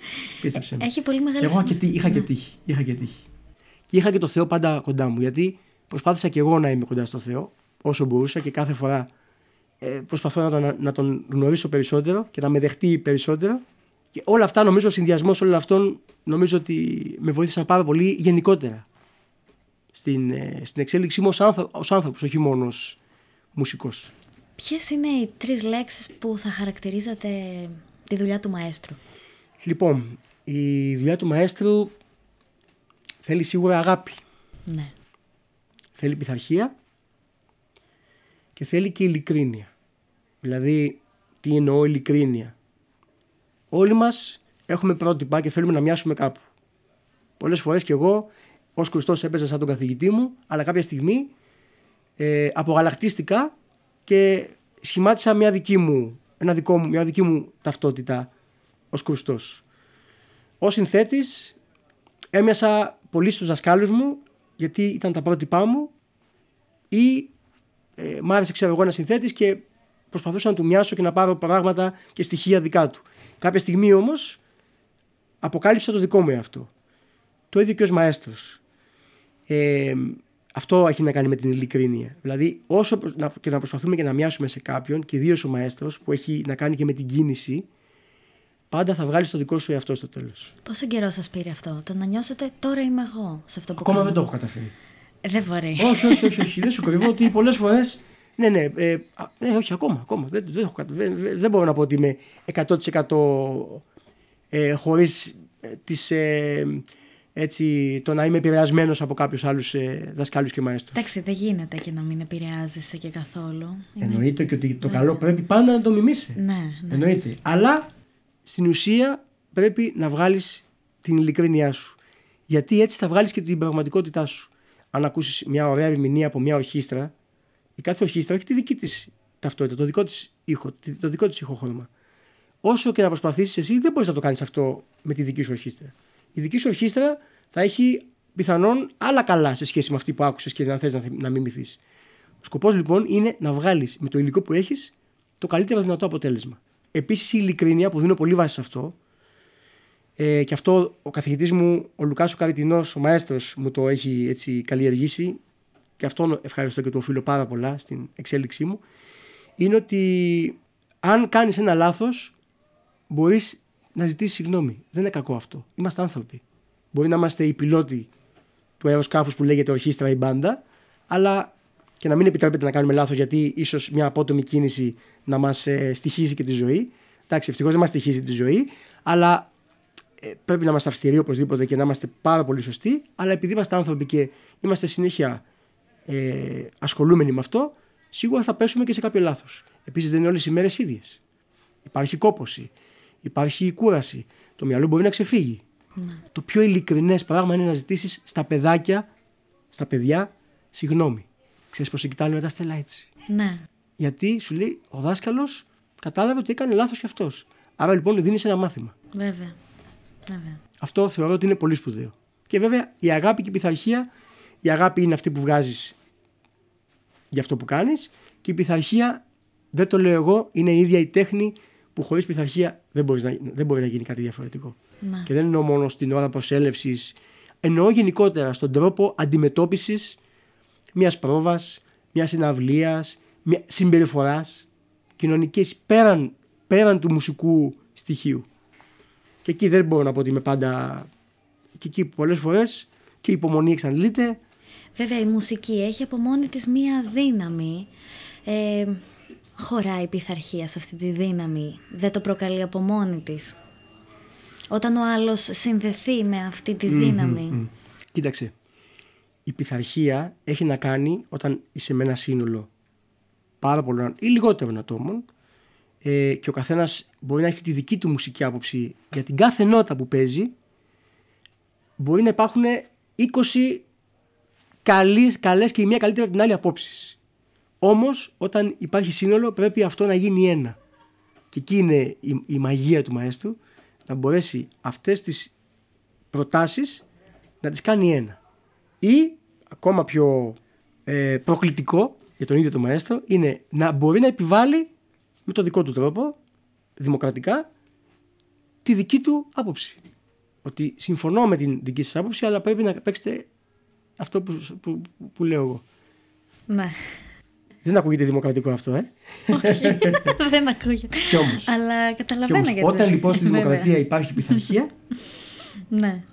Πίστεψέ με. Έχει πολύ μεγάλη Εγώ είχα και, σημασία. τύχη, είχα, και τύχη, είχα και τύχη. Και είχα και το Θεό πάντα κοντά μου. Γιατί προσπάθησα και εγώ να είμαι κοντά στο Θεό όσο μπορούσα και κάθε φορά ε, προσπαθώ να τον, να τον γνωρίσω περισσότερο και να με δεχτεί περισσότερο. Και όλα αυτά, νομίζω, ο συνδυασμός όλων αυτών, νομίζω ότι με βοήθησαν πάρα πολύ γενικότερα στην, ε, στην εξέλιξή μου ως, άνθρω, ως άνθρωπος, όχι μόνος ως μουσικός. Ποιες είναι οι τρεις λέξεις που θα χαρακτηρίζατε τη δουλειά του μαέστρου; Λοιπόν, η δουλειά του μαέστρου θέλει σίγουρα αγάπη, Ναι. θέλει πειθαρχία και θέλει και ειλικρίνεια. Δηλαδή, τι εννοώ ειλικρίνεια; Όλοι μας έχουμε πρότυπα και θέλουμε να μοιάσουμε κάπου. Πολλές φορές και εγώ ως Χριστός έπαιζα σαν τον καθηγητή μου, αλλά κάποια στιγμή ε, απογαλακτίστηκα και σχημάτισα μια δική μου, ένα δικό μου, μια δική μου ταυτότητα ως Χριστός. Ως συνθέτης έμοιασα πολύ στους δασκάλους μου γιατί ήταν τα πρότυπά μου ή ε, μ' άρεσε ξέρω εγώ ένας συνθέτης και προσπαθούσα να του μοιάσω και να πάρω πράγματα και στοιχεία δικά του. Κάποια στιγμή όμως αποκάλυψα το δικό μου εαυτό. Το ίδιο και ως μαέστρος. Ε, αυτό έχει να κάνει με την ειλικρίνεια. Δηλαδή, όσο προσ- να- και να προσπαθούμε και να μοιάσουμε σε κάποιον, και ιδίως ο μαέστρος, που έχει να κάνει και με την κίνηση, πάντα θα βγάλεις το δικό σου εαυτό στο τέλος. Πόσο καιρό σας πήρε αυτό, το να νιώσετε τώρα είμαι εγώ σε αυτό που Ακόμα κάνω. δεν το έχω καταφέρει. Ε, Δεν μπορεί. όχι, όχι, όχι, όχι. Δεν σου κρυβώ ότι πολλές φορέ. Ναι, ναι, ε, α, ναι, όχι, ακόμα. ακόμα. Δεν, δεν, έχω κατα- δεν, δεν- δεν μπορώ να πω ότι είμαι 100% ε, χωρίς τις, ε, έτσι, το να είμαι επηρεασμένος από κάποιους άλλους ε, δασκάλους και μαέστρους. Εντάξει, δεν γίνεται και να μην επηρεάζεσαι και καθόλου. Είναι- Εννοείται και ότι το καλό πρέπει πάντα να το μιμήσει. Ναι, ναι. Εννοείται. Αλλά στην ουσία πρέπει να βγάλεις την ειλικρίνειά σου. Γιατί έτσι θα βγάλεις και την πραγματικότητά σου. Αν ακούσεις μια ωραία ερμηνεία από μια ορχήστρα, η κάθε ορχήστρα έχει τη δική της ταυτότητα, το δικό της ήχο, το δικό της ηχοχρώμα. Όσο και να προσπαθήσεις εσύ, δεν μπορείς να το κάνεις αυτό με τη δική σου ορχήστρα. Η δική σου ορχήστρα θα έχει πιθανόν άλλα καλά σε σχέση με αυτή που άκουσες και δεν θες να, να μιμηθείς. Ο σκοπός λοιπόν είναι να βγάλεις με το υλικό που έχεις το καλύτερο δυνατό αποτέλεσμα. Επίσης η ειλικρίνεια που δίνω πολύ βάση σε αυτό, ε, και αυτό ο καθηγητής μου, ο Λουκάσου Καριτινός, ο μαέστρος μου το έχει έτσι καλλιεργήσει και αυτόν ευχαριστώ και του οφείλω πάρα πολλά στην εξέλιξή μου, είναι ότι αν κάνεις ένα λάθος μπορείς να ζητήσεις συγγνώμη. Δεν είναι κακό αυτό. Είμαστε άνθρωποι. Μπορεί να είμαστε οι πιλότοι του αεροσκάφους που λέγεται ορχήστρα ή μπάντα, αλλά και να μην επιτρέπεται να κάνουμε λάθος γιατί ίσως μια απότομη κίνηση να μας ε, στοιχίζει και τη ζωή. Εντάξει, ευτυχώς δεν μας στοιχίζει τη ζωή, αλλά ε, πρέπει να είμαστε αυστηροί οπωσδήποτε και να είμαστε πάρα πολύ σωστοί, αλλά επειδή είμαστε άνθρωποι και είμαστε συνέχεια ε, ασχολούμενοι με αυτό, σίγουρα θα πέσουμε και σε κάποιο λάθος. Επίσης δεν είναι όλες οι μέρες ίδιες. Υπάρχει κόποση, υπάρχει κούραση, το μυαλό μπορεί να ξεφύγει. Το πιο ειλικρινές πράγμα είναι να ζητήσεις στα παιδάκια, στα παιδιά, συγγνώμη. Ξέρεις πως σε κοιτάνε μετά στέλα έτσι. Ναι. Γιατί σου λέει ο δάσκαλος κατάλαβε ότι έκανε λάθος κι αυτός. Άρα λοιπόν δίνεις ένα μάθημα. Βέβαια. Βέβαια. Αυτό θεωρώ ότι είναι πολύ σπουδαίο. Και βέβαια η αγάπη και η πειθαρχία, η αγάπη είναι αυτή που βγάζεις για αυτό που κάνεις και η πειθαρχία, δεν το λέω εγώ, είναι η ίδια η τέχνη που χωρίς πειθαρχία δεν, μπορείς να, δεν μπορεί να γίνει κάτι διαφορετικό. Ναι. Και δεν εννοώ μόνο στην ώρα προσέλευσης, εννοώ γενικότερα στον τρόπο αντιμετώπισης μιας πρόβας, μιας συναυλίας, μια συμπεριφοράς κοινωνικής πέραν, πέραν του μουσικού στοιχείου. Και εκεί δεν μπορώ να πω ότι είμαι πάντα. Και εκεί πολλές φορές και η υπομονή εξαντλείται. Βέβαια η μουσική έχει από μόνη της μία δύναμη. Ε, χωράει η πειθαρχία σε αυτή τη δύναμη. Δεν το προκαλεί από μόνη της. Όταν ο άλλος συνδεθεί με αυτή τη δύναμη. Μμ. Κοίταξε. Η πειθαρχία έχει να κάνει όταν είσαι με ένα σύνολο πάρα πολλών ή λιγότερων ατόμων ε, και ο καθένας μπορεί να έχει τη δική του μουσική άποψη για την κάθε νότα που παίζει μπορεί να υπάρχουν 20 καλές, καλές και η μία καλύτερη από την άλλη απόψεις. Όμως όταν υπάρχει σύνολο πρέπει αυτό να γίνει ένα. Και εκεί είναι η, η μαγεία του μαέστρου να μπορέσει αυτές τις προτάσεις να τις κάνει ένα. Ή ακόμα πιο ε, προκλητικό για τον ίδιο τον μαέστρο είναι να μπορεί να επιβάλλει με το δικό του τρόπο δημοκρατικά τη δική του άποψη. Ότι συμφωνώ με την δική σας άποψη, αλλά πρέπει να παίξετε αυτό που, που, που λέω εγώ. Ναι. Δεν ακούγεται δημοκρατικό αυτό, ε. Όχι, δεν ακούγεται. Κι όμως. Αλλά Κι καταλαβαίνω όμως, γιατί. όταν λοιπόν στη Βέβαια. δημοκρατία υπάρχει πειθαρχία, Ναι.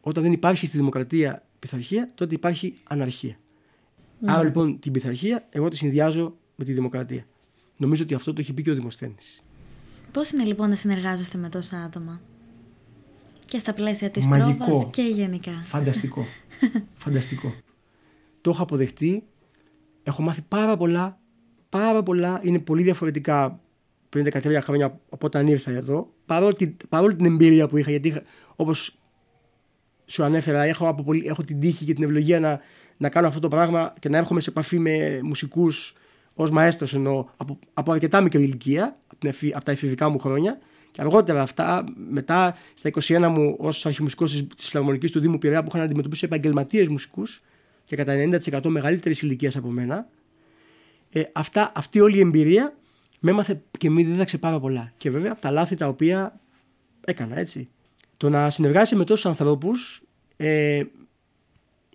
όταν δεν υπάρχει στη δημοκρατία πειθαρχία, τότε υπάρχει αναρχία. Ναι. Άρα λοιπόν την πειθαρχία εγώ τη συνδυάζω με τη δημοκρατία. Νομίζω ότι αυτό το έχει πει και ο Δημοσθένης. Πώς είναι λοιπόν να συνεργάζεστε με τόσα άτομα; Και στα πλαίσια της Μαγικό. πρόβας και γενικά. Φανταστικό. Φανταστικό. Το έχω αποδεχτεί. Έχω μάθει πάρα πολλά. Πάρα πολλά. Είναι πολύ διαφορετικά πριν 13 χρόνια από όταν ήρθα εδώ. Παρότι, παρόλη την εμπειρία που είχα, γιατί είχα, όπως σου ανέφερα, έχω, από πολύ, έχω την τύχη και την ευλογία να, να κάνω αυτό το πράγμα και να έρχομαι σε επαφή με μουσικούς ως μαέστρος εννοώ, από, από αρκετά μικρή ηλικία, από, την εφη- από τα εφηβικά μου χρόνια. Και αργότερα αυτά, μετά στα 21 μου ως αρχιμουσικός της, της Φιλαρμονικής του Δήμου Πειραιά που είχαν αντιμετωπίσει επαγγελματίες μουσικούς και κατά 90% μεγαλύτερης ηλικίας από μένα, ε, αυτά, αυτή όλη η εμπειρία με έμαθε και με δίδαξε πάρα πολλά. Και βέβαια από τα λάθη τα οποία έκανα έτσι. Το να συνεργάσαι με τόσους ανθρώπους ε,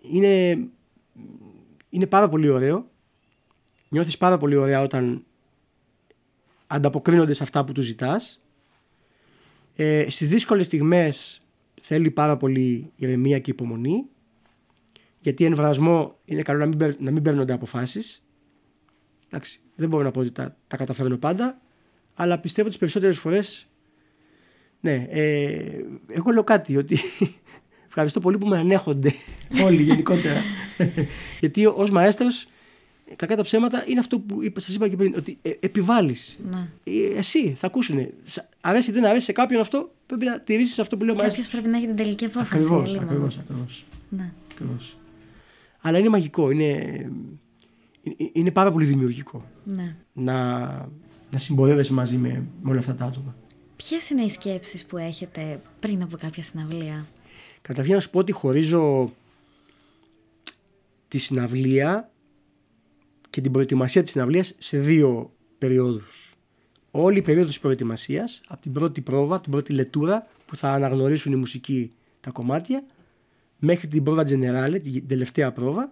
είναι, είναι πάρα πολύ ωραίο. Νιώθεις πάρα πολύ ωραία όταν ανταποκρίνονται σε αυτά που τους ζητάς. Ε, στις δύσκολες στιγμές θέλει πάρα πολύ ηρεμία και υπομονή γιατί εν βρασμό είναι καλό να μην, παίρ- να μην παίρνονται αποφάσεις. Εντάξει, δεν μπορώ να πω ότι τα, τα καταφέρνω πάντα, αλλά πιστεύω τις περισσότερες φορές ναι, ε, εγώ λέω κάτι ότι ευχαριστώ πολύ που με ανέχονται όλοι γενικότερα. Γιατί ως μαέστρος, κακά τα ψέματα, είναι αυτό που είπα, σας είπα και πριν, ότι ε, επιβάλλεις. Ναι. Ε, εσύ θα ακούσουν. Αρέσει ή δεν αρέσει σε κάποιον αυτό, πρέπει να τηρήσεις αυτό που λέει ο Κάποιος μαέστρος. πρέπει να έχει την τελική απόφαση. Ακριβώς, αλλήμον. ακριβώς, ακριβώς, Ναι. ακριβώς. Αλλά είναι μαγικό, είναι, είναι- είναι πάρα πολύ δημιουργικό ναι. να, να συμπορεύεσαι μαζί με, με όλα αυτά τα άτομα. Ποιες είναι οι σκέψεις που έχετε πριν από κάποια συναυλία; Καταρχήν να σου πω ότι χωρίζω τη συναυλία και την προετοιμασία της συναυλίας σε δύο περιόδους. Όλη η περίοδος της προετοιμασίας, από την πρώτη πρόβα, από την πρώτη λετούρα που θα αναγνωρίσουν οι μουσικοί τα κομμάτια, μέχρι την πρόβα generale, την τελευταία πρόβα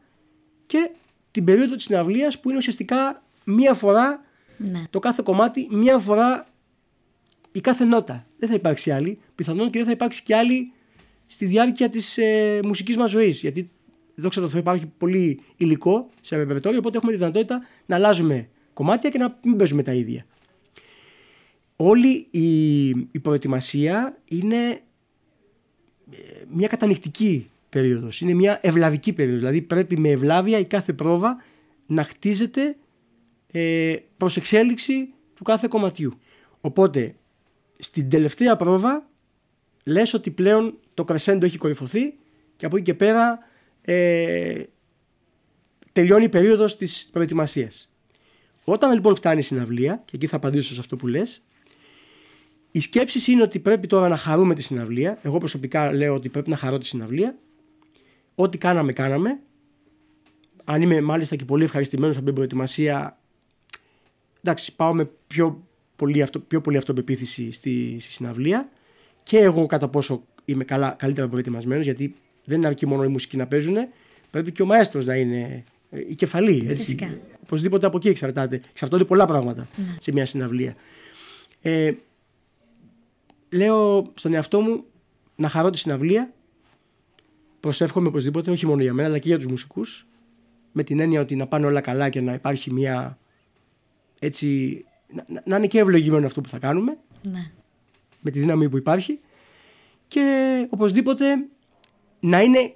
και την περίοδο της συναυλίας που είναι ουσιαστικά μία φορά Ναι. το κάθε κομμάτι, μία φορά η κάθε νότα. Δεν θα υπάρξει άλλη. Πιθανόν και δεν θα υπάρξει και άλλη στη διάρκεια της ε, μουσικής μας ζωής. Γιατί δόξα τω Θεώ υπάρχει πολύ υλικό σε ρεπερτόριο, οπότε έχουμε τη δυνατότητα να αλλάζουμε κομμάτια και να μην παίζουμε τα ίδια. Όλη η, η προετοιμασία είναι ε, μια κατανοητική περίοδος, είναι μια ευλαβική περίοδος, δηλαδή πρέπει με ευλάβεια η κάθε πρόβα να χτίζεται ε, προς εξέλιξη του κάθε κομματιού. Οπότε στην τελευταία πρόβα λες ότι πλέον το κρεσέντο έχει κορυφωθεί και από εκεί και πέρα ε, τελειώνει η περίοδος της προετοιμασίας. Όταν λοιπόν φτάνει η συναυλία, και εκεί θα απαντήσω σε αυτό που λες, η σκέψη είναι ότι πρέπει τώρα να χαρούμε τη συναυλία. Εγώ προσωπικά λέω ότι πρέπει να χαρώ τη συναυλία. Ό,τι κάναμε, κάναμε. Αν είμαι μάλιστα και πολύ ευχαριστημένος από την προετοιμασία, εντάξει, πάω με πιο πολύ, αυτο, πιο πολύ αυτοπεποίθηση στη, στη συναυλία. Και εγώ κατά πόσο είμαι καλά, καλύτερα προετοιμασμένος, γιατί δεν αρκεί μόνο οι μουσικοί να παίζουν, πρέπει και ο μαέστρος να είναι ε, η κεφαλή. Έτσι. Φυσικά. Οπωσδήποτε από εκεί εξαρτάται. Εξαρτώνται πολλά πράγματα σε μια συναυλία. Ε, λέω στον εαυτό μου να χαρώ τη συναυλία. Προσεύχομαι οπωσδήποτε, όχι μόνο για μένα, αλλά και για τους μουσικούς. Με την έννοια ότι να πάνε όλα καλά και να υπάρχει μια έτσι, να, να- να είναι και ευλογημένο αυτό που θα κάνουμε Ναι. με τη δύναμη που υπάρχει και οπωσδήποτε να είναι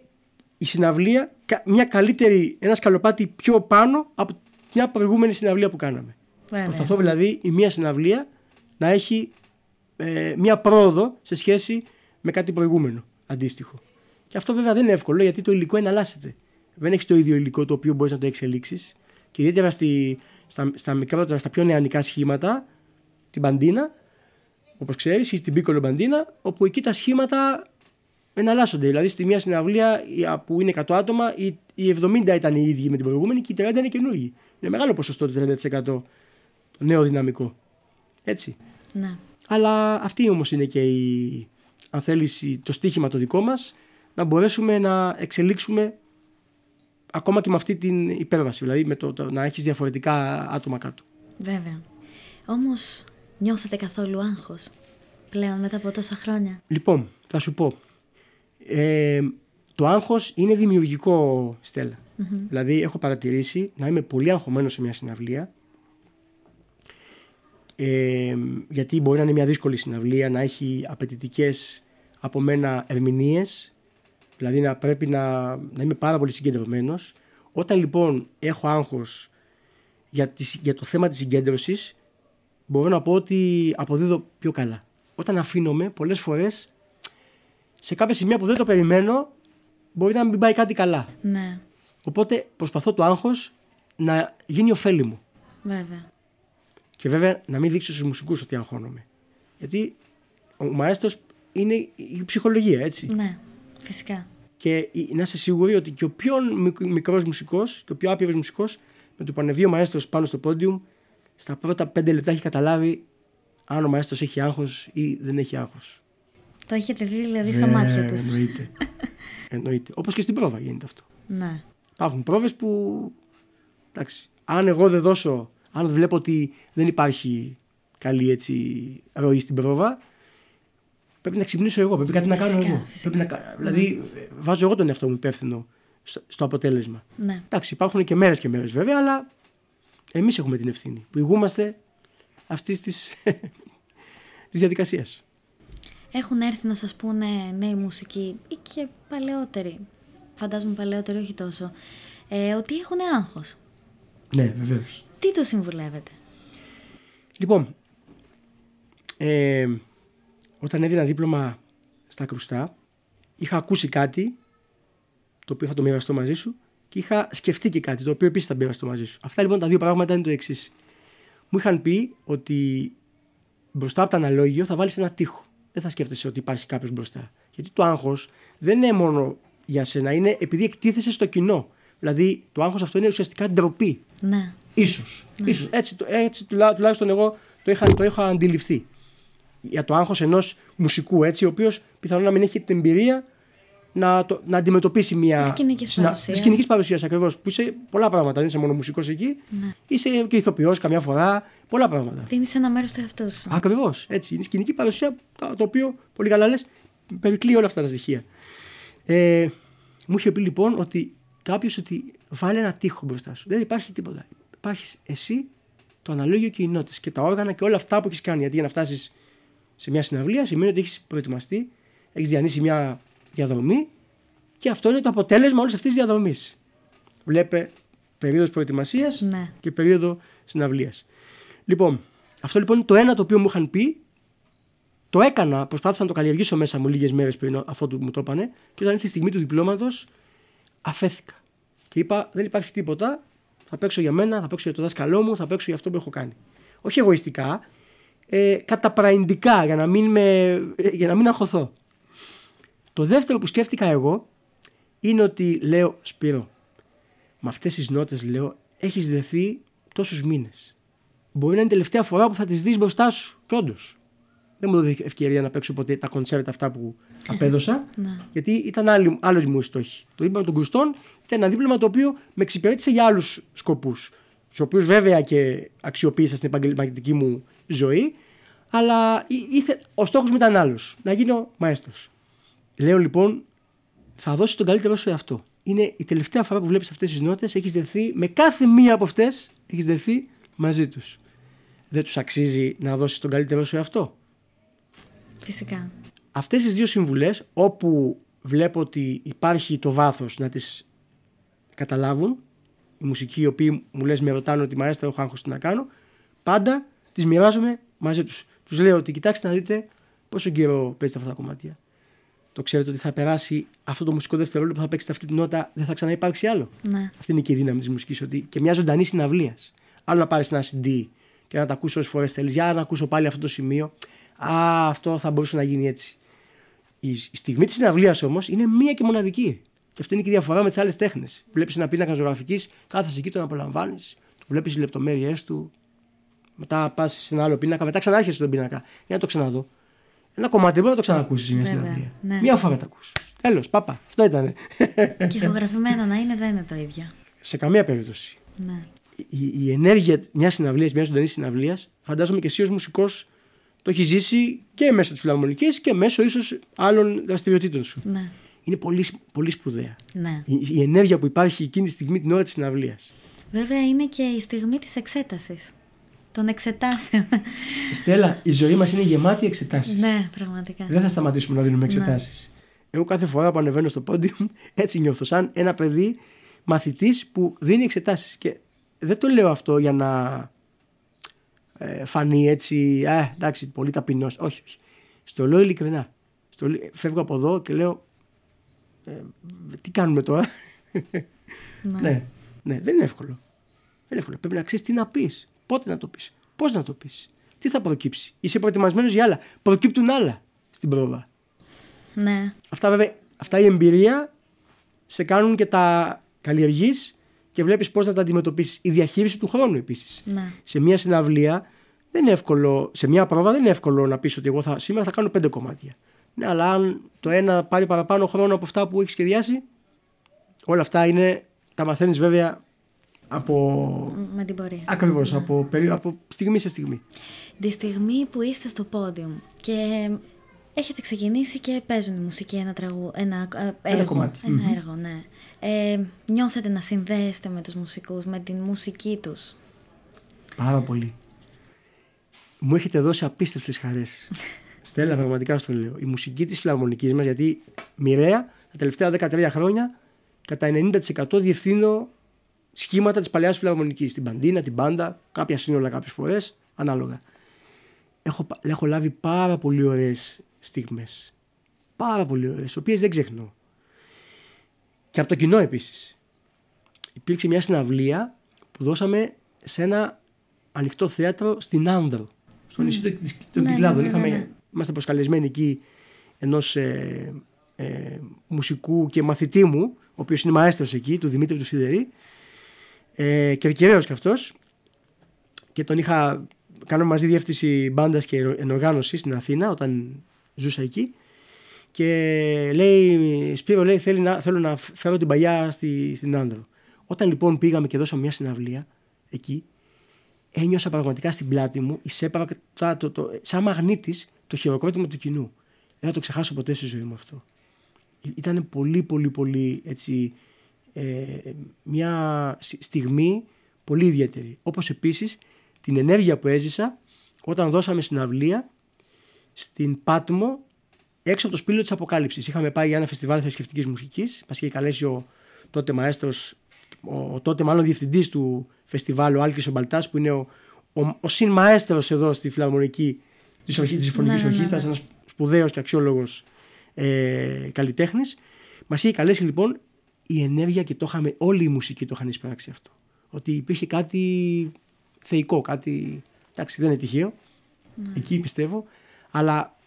η συναυλία κα- μια καλύτερη, ένα σκαλοπάτι πιο πάνω από μια προηγούμενη συναυλία που κάναμε. Βέβαια. Προσπαθώ δηλαδή η μία συναυλία να έχει ε, μια πρόοδο σε σχέση με κάτι προηγούμενο αντίστοιχο. Και αυτό βέβαια δεν είναι εύκολο γιατί το υλικό εναλλάσσεται. Δεν έχεις το ίδιο υλικό το οποίο μπορείς να το εξελίξεις. Και ιδιαίτερα στη, στα, στα μικρότερα, στα πιο νεανικά σχήματα, την μπαντίνα, όπως ξέρεις, ή την πίκολο μπαντίνα, όπου εκεί τα σχήματα εναλλάσσονται. Δηλαδή στη μία συναυλία η- α, που είναι 100 άτομα, οι, οι 70 ήταν οι ίδιοι με την προηγούμενη και οι 30 είναι καινούργοι. Είναι μεγάλο ποσοστό το 30% το νέο δυναμικό. Έτσι. Ναι. Αλλά αυτή όμως είναι και η, αν θέλεις, η- το στίχημα το δικό μας να μπορέσουμε να εξελίξουμε ακόμα και με αυτή την υπέρβαση. Δηλαδή με το, το να έχεις διαφορετικά άτομα κάτω. Βέβαια. Όμως νιώθετε καθόλου άγχος πλέον μετά από τόσα χρόνια; Λοιπόν, θα σου πω. Ε, το άγχος είναι δημιουργικό, Στέλλα. Δηλαδή, έχω παρατηρήσει να είμαι πολύ αγχωμένος σε μια συναυλία. Ε, γιατί μπορεί να είναι μια δύσκολη συναυλία, να έχει απαιτητικές από μένα ερμηνείες, δηλαδή να πρέπει να, να είμαι πάρα πολύ συγκεντρωμένος. Όταν λοιπόν έχω άγχος για, τη- για το θέμα της συγκέντρωσης, μπορώ να πω ότι αποδίδω πιο καλά. Όταν αφήνομαι, πολλές φορές, σε κάποια σημεία που δεν το περιμένω, μπορεί να μην πάει κάτι καλά. Ναι, Οπότε προσπαθώ το άγχος να γίνει ωφέλιμο. βέβαια. Και βέβαια να μην δείξω στους μουσικούς ότι αγχώνομαι. Γιατί ο μαέστρος είναι η ψυχολογία, έτσι. Ναι, φυσικά. Και η- να είσαι σίγουροι ότι και ο πιο μικ- μικρός μουσικός και ο πιο άπειρος μουσικός με το που ανεβεί ο μαέστρος πάνω στο πόντιουμ στα πρώτα πέντε λεπτά έχει καταλάβει αν ο μαέστρος έχει άγχος ή δεν έχει άγχος. Το έχετε δει δηλαδή στα μάτια Ε, τους. Εννοείται. εννοείται. Όπως και στην πρόβα γίνεται αυτό. Ναι, Υπάρχουν πρόβες που εντάξει, αν εγώ δεν δώσω, αν βλέπω ότι δεν υπάρχει καλή έτσι, ροή στην πρόβα, πρέπει να ξυπνήσω εγώ, πρέπει κάτι να κάνω Φυσικά, εγώ. φυσικά. Πρέπει να, κα- δηλαδή βάζω εγώ τον εαυτό μου υπεύθυνο στο, στο αποτέλεσμα. ναι. Εντάξει, υπάρχουν και μέρες και μέρες βέβαια, αλλά εμείς έχουμε την ευθύνη που ηγούμαστε αυτής της, της διαδικασίας. Έχουν έρθει να σας πούνε νέοι μουσικοί ή και παλαιότεροι, φαντάζομαι παλαιότεροι όχι τόσο, ε, ότι έχουν άγχος. Ναι, βεβαίως. Τι τους συμβουλεύετε; Λοιπόν, ε, όταν έδινα δίπλωμα στα κρουστά, είχα ακούσει κάτι το οποίο θα το μοιραστώ μαζί σου και είχα σκεφτεί και κάτι το οποίο επίσης θα μοιραστώ μαζί σου. Αυτά λοιπόν τα δύο πράγματα είναι το εξής. Μου είχαν πει ότι μπροστά από το αναλόγιο θα βάλεις ένα τοίχο. Δεν θα σκέφτεσαι ότι υπάρχει κάποιος μπροστά. Γιατί το άγχος δεν είναι μόνο για σένα, είναι επειδή εκτίθεσαι στο κοινό. Δηλαδή το άγχος αυτό είναι ουσιαστικά ντροπή. Ναι, Ίσως. Ίσως. Έτσι, το- έτσι τουλά- τουλάχιστον εγώ το είχα, το είχα αντιληφθεί. Για το άγχος ενός μουσικού, έτσι, ο οποίος πιθανόν να μην έχει την εμπειρία να, το, να αντιμετωπίσει μια. Της σκηνικής παρουσίας. Της σκηνική παρουσίας ακριβώς. Που είσαι πολλά πράγματα. Δεν είσαι μόνο μουσικός εκεί. Ναι. Είσαι και ηθοποιός καμιά φορά. Πολλά πράγματα. δίνεις ένα μέρος του εαυτού σου. Ακριβώς. Έτσι. Είναι η σκηνική παρουσία το, το οποίο πολύ καλά λες περικλεί όλα αυτά τα στοιχεία. Ε, μου είχε πει λοιπόν ότι κάποιος ότι βάλει ένα τείχο μπροστά σου. Δεν υπάρχει τίποτα. Υπάρχεις εσύ, το αναλόγιο και οι νότε και τα όργανα και όλα αυτά που έχεις κάνει. Γιατί για να φτάσεις σε μια συναυλία σημαίνει ότι έχεις προετοιμαστεί, έχεις διανύσει μια διαδρομή και αυτό είναι το αποτέλεσμα όλης αυτής της διαδρομής. Βλέπε περίοδος προετοιμασίας Ναι. και περίοδο συναυλίας. Λοιπόν, αυτό λοιπόν είναι το ένα το οποίο μου είχαν πει. Το έκανα, προσπάθησα να το καλλιεργήσω μέσα μου λίγες μέρες πριν αφού μου το είπανε. Και όταν ήρθε η στιγμή του διπλώματος, αφέθηκα. Και είπα: Δεν υπάρχει τίποτα. Θα παίξω για μένα, θα παίξω για το δάσκαλό μου, θα παίξω για αυτό που έχω κάνει. Όχι εγωιστικά, ε, καταπραϊντικά, για να μην, με, ε, για να μην αγχωθώ. Το δεύτερο που σκέφτηκα εγώ είναι ότι λέω: Σπύρο, με αυτές τις νότες λέω, έχεις δεθεί τόσους μήνες. Μπορεί να είναι η τελευταία φορά που θα τις δεις μπροστά σου. Και όντως. Δεν μου δόθηκε ευκαιρία να παίξω ποτέ τα κονσέρτα αυτά που απέδωσα. Ναι. γιατί ήταν άλλοι, άλλοι μου οι στόχοι. Το δίπλωμα των κρουστών ήταν ένα δίπλωμα το οποίο με εξυπηρέτησε για άλλους σκοπούς. Τους οποίους βέβαια και αξιοποίησα στην επαγγελματική μου ζωή. Αλλά ή- ήθε, ο στόχος μου ήταν άλλος. Να γίνω μαέστρος. Λέω λοιπόν, θα δώσει τον καλύτερό σου εαυτό. Είναι η τελευταία φορά που βλέπεις αυτές τις νότες, έχεις δεθεί με κάθε μία από αυτές, έχεις δεθεί μαζί τους. Δεν τους αξίζει να δώσεις τον καλύτερό σου εαυτό. Φυσικά. Αυτές τις δύο συμβουλές όπου βλέπω ότι υπάρχει το βάθος να τις καταλάβουν οι μουσικοί οι οποίοι μου λες με ρωτάνε ότι μαέστρα έχω άγχος τι να κάνω πάντα τις μοιράζομαι μαζί τους. Τους λέω ότι κοιτάξτε να δείτε πόσο καιρό παίζετε αυτά τα κομμάτια. Το ξέρετε ότι θα περάσει αυτό το μουσικό δευτερόλεπτο που θα παίξετε αυτή την νότα δεν θα ξαναυπάρξει άλλο. Ναι. Αυτή είναι και η δύναμη της μουσικής. Ότι και μια ζωντανή συναυλίας. Άλλο να πάρεις ένα CD και να τα ακούσει όσες φορές θέλεις. Για να ακούσω πάλι αυτό το σημείο. Α, αυτό θα μπορούσε να γίνει έτσι. Η, η στιγμή της συναυλίας όμως είναι μία και μοναδική. Και αυτή είναι και η διαφορά με τις άλλες τέχνες. Βλέπεις ένα πίνακα ζωγραφικής, κάθεσαι εκεί, τον απολαμβάνεις, του βλέπεις τις λεπτομέρειές του. Μετά πας σε ένα άλλο πίνακα, μετά ξανάρχεσαι στον πίνακα για να το ξαναδώ. Ένα κομμάτι δεν μπορεί να το ξανακούσεις σε μια Βέβαια, συναυλία. ναι. Μια φορά το ακούς. Τέλος, πάπα. Αυτό ήταν. Και ηχογραφημένο να είναι δεν είναι το ίδιο. σε καμία περίπτωση. Ναι. Η, η ενέργεια μιας συναυλίας, μιας ζωντανής συναυλίας, φαντάζομαι και εσύ ως μουσικός το έχεις ζήσει και μέσω της φιλαρμονικής και μέσω ίσως άλλων δραστηριοτήτων σου. Ναι. Είναι πολύ, πολύ σπουδαία. ναι. Η, η ενέργεια που υπάρχει εκείνη τη στιγμή την ώρα της συναυλίας. Βέβαια είναι και η στιγμή της εξέτασης. Των εξετάσεων. Στέλλα, η ζωή μας είναι γεμάτη εξετάσεις. ναι, πραγματικά. Δεν θα σταματήσουμε να δίνουμε εξετάσεις. Εγώ κάθε φορά που ανεβαίνω στο πόντιου έτσι νιώθω. Σαν ένα παιδί μαθητής που δίνει εξετάσεις. Και δεν το λέω αυτό για να ε, φανεί έτσι. Α, εντάξει, πολύ ταπεινός. Όχι, όχι. Στο λέω ειλικρινά. Στο, λέ- φεύγω από εδώ και λέω. Ε, τι κάνουμε τώρα; Ναι. ναι, ναι, δεν είναι εύκολο. Δεν είναι εύκολο. Πρέπει να ξέρεις τι να πεις, πότε να το πεις, πώς να το πεις, τι θα προκύψει; Είσαι προετοιμασμένος για άλλα; Προκύπτουν άλλα στην πρόβα. ναι. Αυτά βέβαια, αυτά η εμπειρία σε κάνουν και τα καλλιεργείς και βλέπεις πώς να τα αντιμετωπίσεις. Η διαχείριση του χρόνου επίσης. Ναι. Σε μια συναυλία δεν είναι εύκολο, σε μια πρόβα δεν είναι εύκολο να πεις ότι εγώ θα, σήμερα θα κάνω πέντε κομμάτια. Ναι, αλλά αν το ένα πάρει παραπάνω χρόνο από αυτά που έχεις σχεδιάσει, όλα αυτά είναι, τα μαθαίνεις βέβαια από. Με την πορεία. Ακριβώς, από, περί- από στιγμή σε στιγμή. Τη στιγμή που είστε στο πόντιουμ και έχετε ξεκινήσει και παίζουν η μουσική ένα, τραγου, ένα, ε, έργο. κομμάτι. Ένα Μμμ. έργο, ναι. Ε, νιώθετε να συνδέεστε με τους μουσικούς, με την μουσική τους. Πάρα πολύ. Μου έχετε δώσει απίστευτες χαρές. Στέλλα, πραγματικά στο λέω. Η μουσική της φιλαρμονικής μας, γιατί μοιραία τα τελευταία 13 χρόνια κατά 90% διευθύνω σχήματα της παλιάς φιλαρμονικής. Την παντίνα, την πάντα, κάποια σύνολα κάποιες φορές, ανάλογα. Έχω, πα- έχω λάβει πάρα πολύ ωραίες στιγμές. Πάρα πολύ ωραίες, τις οποίες δεν ξεχνώ. Και από το κοινό επίσης. Υπήρξε μια συναυλία που δώσαμε σε ένα ανοιχτό θέατρο στην Άνδρο, στο νησί των- της- των Ναι, ναι, Κυκλάδων. ναι, ναι, Είχαμε, ναι. Είμαστε προσκαλεσμένοι εκεί ενός ε, ε, μουσικού και μαθητή μου, ο οποίος είναι μαέστρος εκεί, του Δημήτρη του Σιδερή, ε, κερκυραίος κι αυτός, και τον είχα κάνω μαζί διεύθυνση μπάντας και ενοργάνωσης στην Αθήνα όταν ζούσα εκεί. Και λέει, Σπύρο λέει, θέλει να, θέλω να φέρω την παλιά στη, στην Άνδρο. Όταν λοιπόν πήγαμε και δώσαμε μια συναυλία εκεί, ένιωσα πραγματικά στην πλάτη μου, εισέπαρα το, το, το, σαν μαγνήτης το χειροκρότημα του κοινού. Δεν θα το ξεχάσω ποτέ στη ζωή μου αυτό. Ήταν πολύ πολύ πολύ έτσι ε, μια σ- στιγμή πολύ ιδιαίτερη. Όπως επίσης την ενέργεια που έζησα όταν δώσαμε συναυλία στην Πάτμο έξω από το σπήλαιο της Αποκάλυψης. Είχαμε πάει για ένα φεστιβάλ θρησκευτικής μουσικής. Μας είχε καλέσει ο τότε μαέστρος, ο, ο τότε μάλλον διευθυντής του φεστιβάλ, ο Άλκης ο Μπαλτάς, που είναι ο, ο, ο συνμαέστρος εδώ στη φιλαρμονική της, ορχής, της Συμφωνικής Ναι, ναι, ναι, Ορχήστρας, ναι. ένας σπουδαίος και αξιόλογος ε, καλλιτέχνης. Μας είχε καλέσει λοιπόν η ενέργεια και το είχαμε, όλη η μουσική το είχαν εισπράξει αυτό. Ότι υπήρχε κάτι θεϊκό, κάτι. Εντάξει, δεν είναι τυχαίο. Εκεί πιστεύω. Αλλά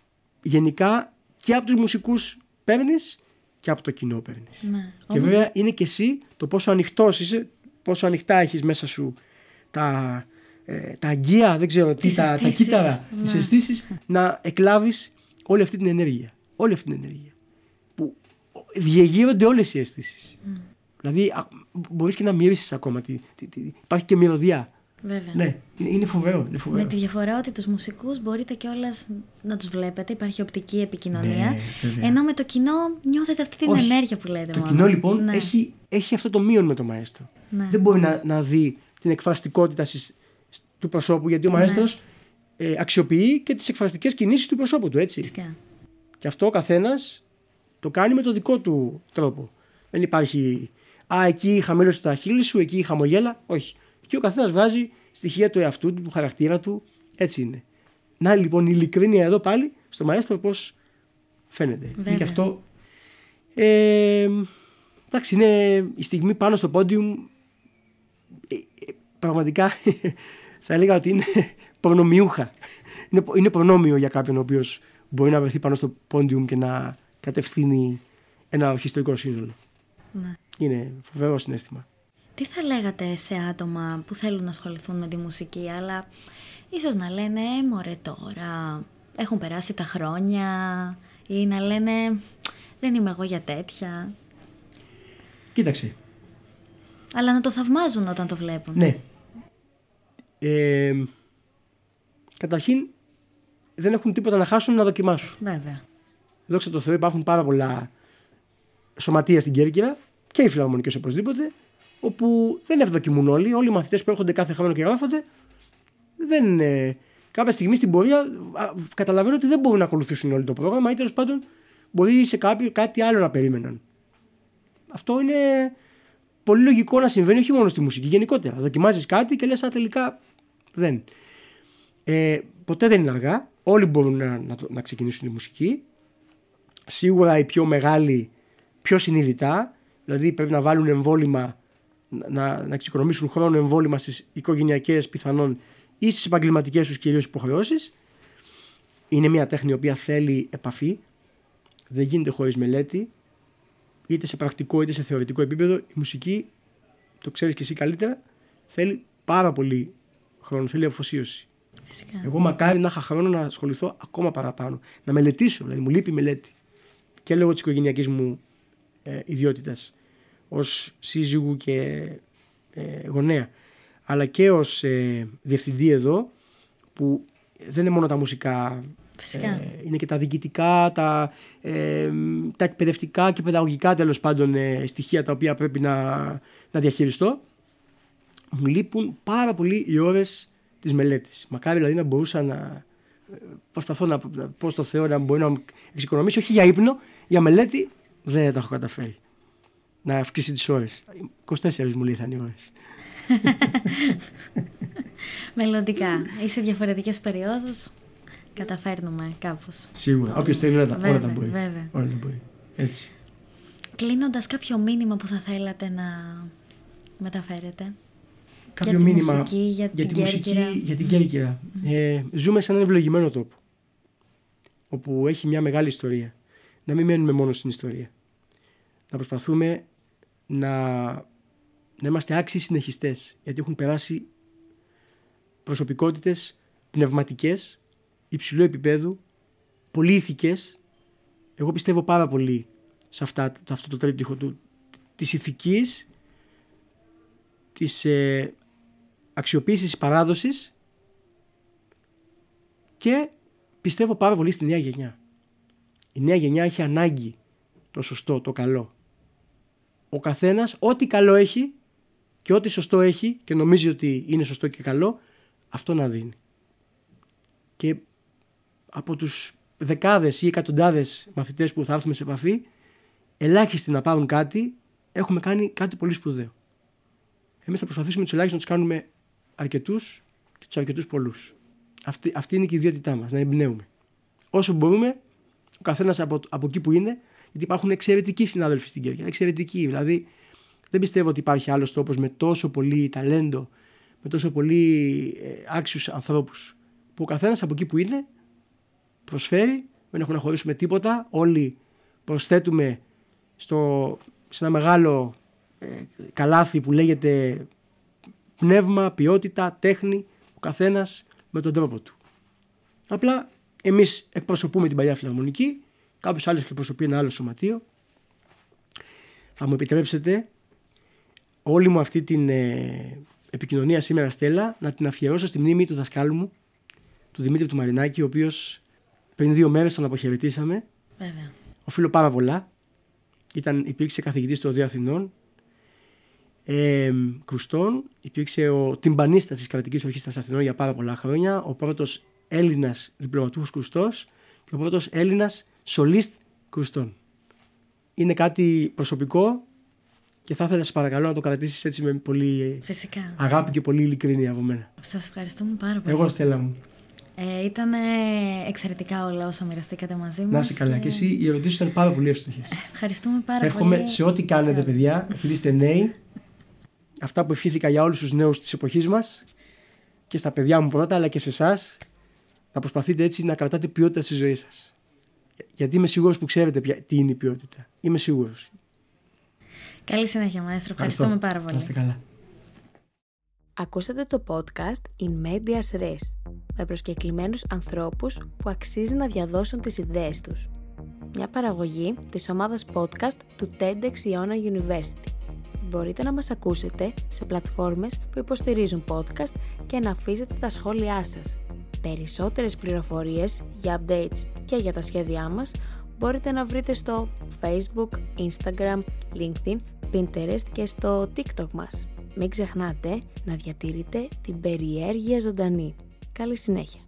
γενικά και από τους μουσικούς παίρνεις και από το κοινό παίρνεις. Ναι. Και Όμως- βέβαια είναι και εσύ το πόσο ανοιχτός είσαι, πόσο ανοιχτά έχεις μέσα σου τα, ε, τα αγγεία, δεν ξέρω τι, Τις τα, τα αισθήσεις. κύτταρα, Ναι. τι αισθήσεις, να εκλάβεις όλη αυτή την ενέργεια. Όλη αυτή την ενέργεια. Που διεγείρονται όλες οι αισθήσεις. Δηλαδή, μπορείς και να μύρισει ακόμα. Τι, τι, τι, υπάρχει και μυρωδιά. Βέβαια. Ναι, είναι, είναι φοβερό. Είναι φοβερό. Με τη διαφορά ότι τους μουσικούς μπορείτε κιόλας να τους βλέπετε, υπάρχει οπτική επικοινωνία. Ναι, βέβαια. ενώ με το κοινό νιώθετε αυτή την Όχι. ενέργεια που λέτε Το μόνο. κοινό λοιπόν Ναι. έχει, έχει αυτό το μείον με το μαέστρο. Ναι. Δεν μπορεί να, να δει την εκφραστικότητα στις- του προσώπου γιατί ο Ναι. μαέστρος ε, αξιοποιεί και τις εκφραστικές κινήσεις του προσώπου του έτσι. Φυσικά. Και αυτό ο καθένας το κάνει με το δικό του τρόπο. Δεν υπάρχει «Α, εκεί χαμήλωσε τα χείλη σου, εκεί χαμογέλα». Όχι. Εκεί ο καθένας βγάζει στοιχεία του εαυτού του, του χαρακτήρα του. Έτσι είναι. Να λοιπόν η ειλικρίνεια εδώ πάλι στο μαέστρο πώς φαίνεται. Είναι Βέβαια. Και αυτό... Ε, εντάξει, είναι η στιγμή πάνω στο πόντιουμ ε, ε, πραγματικά θα έλεγα ότι είναι προνομιούχα. Είναι, είναι προνόμιο για κάποιον ο οποίος μπορεί να βρεθεί πάνω στο πόντιουμ και να κατευθύνει ένα ορχιστρικό σύνολο. Ναι. Είναι φοβερό συνέστημα. Τι θα λέγατε σε άτομα που θέλουν να ασχοληθούν με τη μουσική, αλλά ίσως να λένε «Ε, μωρέ τώρα, έχουν περάσει τα χρόνια» ή να λένε «Δεν είμαι εγώ για τέτοια». Κοίταξε. Αλλά να το θαυμάζουν όταν το βλέπουν. Ναι. Ε, καταρχήν, δεν έχουν τίποτα να χάσουν να δοκιμάσουν. Βέβαια. Δόξα τω Θεώ υπάρχουν πάρα πολλά σωματεία στην Κέρκυρα και οι φιλαρμονικές οπωσδήποτε, όπου δεν ευδοκιμούν όλοι. Όλοι οι μαθητές που έρχονται κάθε χρόνο και γράφονται, δεν, ε, κάποια στιγμή στην πορεία α, καταλαβαίνω ότι δεν μπορούν να ακολουθήσουν όλο το πρόγραμμα ή τέλος πάντων μπορεί σε κάποιο κάτι άλλο να περίμεναν. Αυτό είναι πολύ λογικό να συμβαίνει όχι μόνο στη μουσική, γενικότερα. Δοκιμάζεις κάτι και λες, Α, τελικά δεν. Ε, ποτέ δεν είναι αργά. Όλοι μπορούν να, να, να ξεκινήσουν τη μουσική. Σίγουρα οι πιο μεγάλοι πιο συνειδητά, δηλαδή πρέπει να βάλουν εμβόλυμα, να, να εξοικονομήσουν χρόνο εμβόλυμα στις οικογενειακές πιθανόν ή στις επαγγελματικές τους κυρίως υποχρεώσεις. Είναι μια τέχνη η οποία θέλει επαφή, δεν γίνεται χωρίς μελέτη, είτε σε πρακτικό είτε σε θεωρητικό επίπεδο. Η μουσική, το ξέρεις και εσύ καλύτερα, θέλει πάρα πολύ χρόνο, θέλει αφοσίωση. Φυσικά. Εγώ μακάρι να είχα χρόνο να ασχοληθώ ακόμα παραπάνω. Να μελετήσω, δηλαδή μου λείπει η μελέτη. Και λόγω της οικογενειακής μου ε, ιδιότητας ως σύζυγου και ε, γονέα. Αλλά και ως ε, διευθυντή εδώ, που δεν είναι μόνο τα μουσικά. Φυσικά. Ε, είναι και τα διοικητικά, τα, ε, τα εκπαιδευτικά και παιδαγωγικά τέλος πάντων ε, στοιχεία τα οποία πρέπει να, να διαχειριστώ. Μου λείπουν πάρα πολύ οι ώρες της μελέτης. Μακάρι δηλαδή να μπορούσα να. Προσπαθώ να, να πω στο Θεό να μπορεί να εξοικονομήσει, όχι για ύπνο, για μελέτη δεν τα έχω καταφέρει. Να αυξήσει τις ώρες. 24 μου λέει θα είναι οι ώρες. Μελλοντικά ή σε διαφορετικές περιόδους καταφέρνουμε κάπως. Σίγουρα. Όποιος θέλει όλα τα, όλα τα μπορεί. Βέβαια. Όλα τα μπορεί. Έτσι. Κλείνοντας, κάποιο μήνυμα που θα θέλατε να μεταφέρετε; Κάποιο για τη μήνυμα μουσική, για, για την τη μουσική, Κέρκυρα. για την Κέρκυρα. Ε, ζούμε σε έναν ευλογημένο τόπο. Όπου έχει μια μεγάλη ιστορία. Να μην μένουμε μόνο στην ιστορία. Να προσπαθούμε να, να είμαστε άξιοι συνεχιστές. Γιατί έχουν περάσει προσωπικότητες πνευματικές, υψηλού επίπεδου, πολύ ηθικές. Εγώ πιστεύω πάρα πολύ σε αυτά, αυτό το τρίπτυχο του, της ηθικής, της ε, αξιοποίησης της παράδοσης και πιστεύω πάρα πολύ στη νέα γενιά. Η νέα γενιά έχει ανάγκη το σωστό, το καλό. Ο καθένας ό,τι καλό έχει και ό,τι σωστό έχει και νομίζει ότι είναι σωστό και καλό, αυτό να δίνει. Και από τους δεκάδες ή εκατοντάδες μαθητές που θα έρθουμε σε επαφή, ελάχιστοι να πάρουν κάτι, έχουμε κάνει κάτι πολύ σπουδαίο. Εμείς θα προσπαθήσουμε τους ελάχιστους να τους κάνουμε αρκετούς και τους αρκετούς πολλούς. Αυτή, αυτή είναι και η ιδιότητά μας, να εμπνέουμε. Όσο μπορούμε, ο καθένας από, από εκεί που είναι, γιατί υπάρχουν εξαιρετικοί συνάδελφοι στην Κέρκυρα. Εξαιρετικοί. Δηλαδή, δεν πιστεύω ότι υπάρχει άλλος τόπο με τόσο πολύ ταλέντο, με τόσο πολύ ε, άξιους ανθρώπους. Που ο καθένας από εκεί που είναι προσφέρει, δεν έχουμε να χωρίσουμε τίποτα. Όλοι προσθέτουμε στο, σε ένα μεγάλο ε, καλάθι που λέγεται πνεύμα, ποιότητα, τέχνη, ο καθένας με τον τρόπο του. Απλά εμείς εκπροσωπούμε την παλιά φιλαρμονική κάποιος άλλος εκπροσωπεί ένα άλλο σωματείο. Θα μου επιτρέψετε όλη μου αυτή την ε, επικοινωνία σήμερα Στέλλα να την αφιερώσω στη μνήμη του δασκάλου μου, του Δημήτρη του Μαρινάκη, ο οποίος πριν δύο μέρες τον αποχαιρετήσαμε. Βέβαια. Οφείλω πάρα πολλά. Ήταν, υπήρξε καθηγητής των δύο Αθηνών, ε, Κρουστών, υπήρξε ο τυμπανίστας της κρατικής ορχήστρας Αθηνών για πάρα πολλά χρόνια, ο πρώτος Έλληνας διπλωματούχος Κρουστός και ο πρώτος Έλληνας σολίστ κρουστών. Είναι κάτι προσωπικό και θα ήθελα να σε παρακαλώ να το κρατήσεις έτσι με πολύ Φυσικά. αγάπη και πολύ ειλικρίνεια από μένα. Σας ευχαριστούμε πάρα πολύ. Εγώ Στέλλα μου. Ε, ήταν εξαιρετικά όλα όσα μοιραστήκατε μαζί μας. Να είσαι καλά. Και εσύ οι ερωτήσεις ήταν πάρα πολύ εύστοχες. Ευχαριστούμε πάρα Εύχομαι πολύ. σε ό,τι κάνετε παιδιά, επειδή είστε νέοι, αυτά που ευχήθηκα για όλους τους νέους της εποχής μας και στα παιδιά μου πρώτα αλλά και σε εσάς, να προσπαθείτε έτσι να κρατάτε ποιότητα στη ζωή σας. Γιατί είμαι σίγουρος που ξέρετε ποια- τι είναι η ποιότητα. Είμαι σίγουρος. Καλή συνέχεια, Μαέστρο. Ευχαριστούμε πάρα πολύ. Να είστε καλά. Ακούσατε το podcast In Medias Res με προσκεκλημένους ανθρώπους που αξίζει να διαδώσουν τις ιδέες τους. Μια παραγωγή της ομάδας podcast του TEDx Iona University. Μπορείτε να μας ακούσετε σε πλατφόρμες που υποστηρίζουν podcast και να αφήσετε τα σχόλιά σας. Περισσότερες πληροφορίες για updates και για τα σχέδιά μας μπορείτε να βρείτε στο Facebook, Instagram, LinkedIn, Pinterest και στο TikTok μας. Μην ξεχνάτε να διατηρείτε την περιέργεια ζωντανή. Καλή συνέχεια!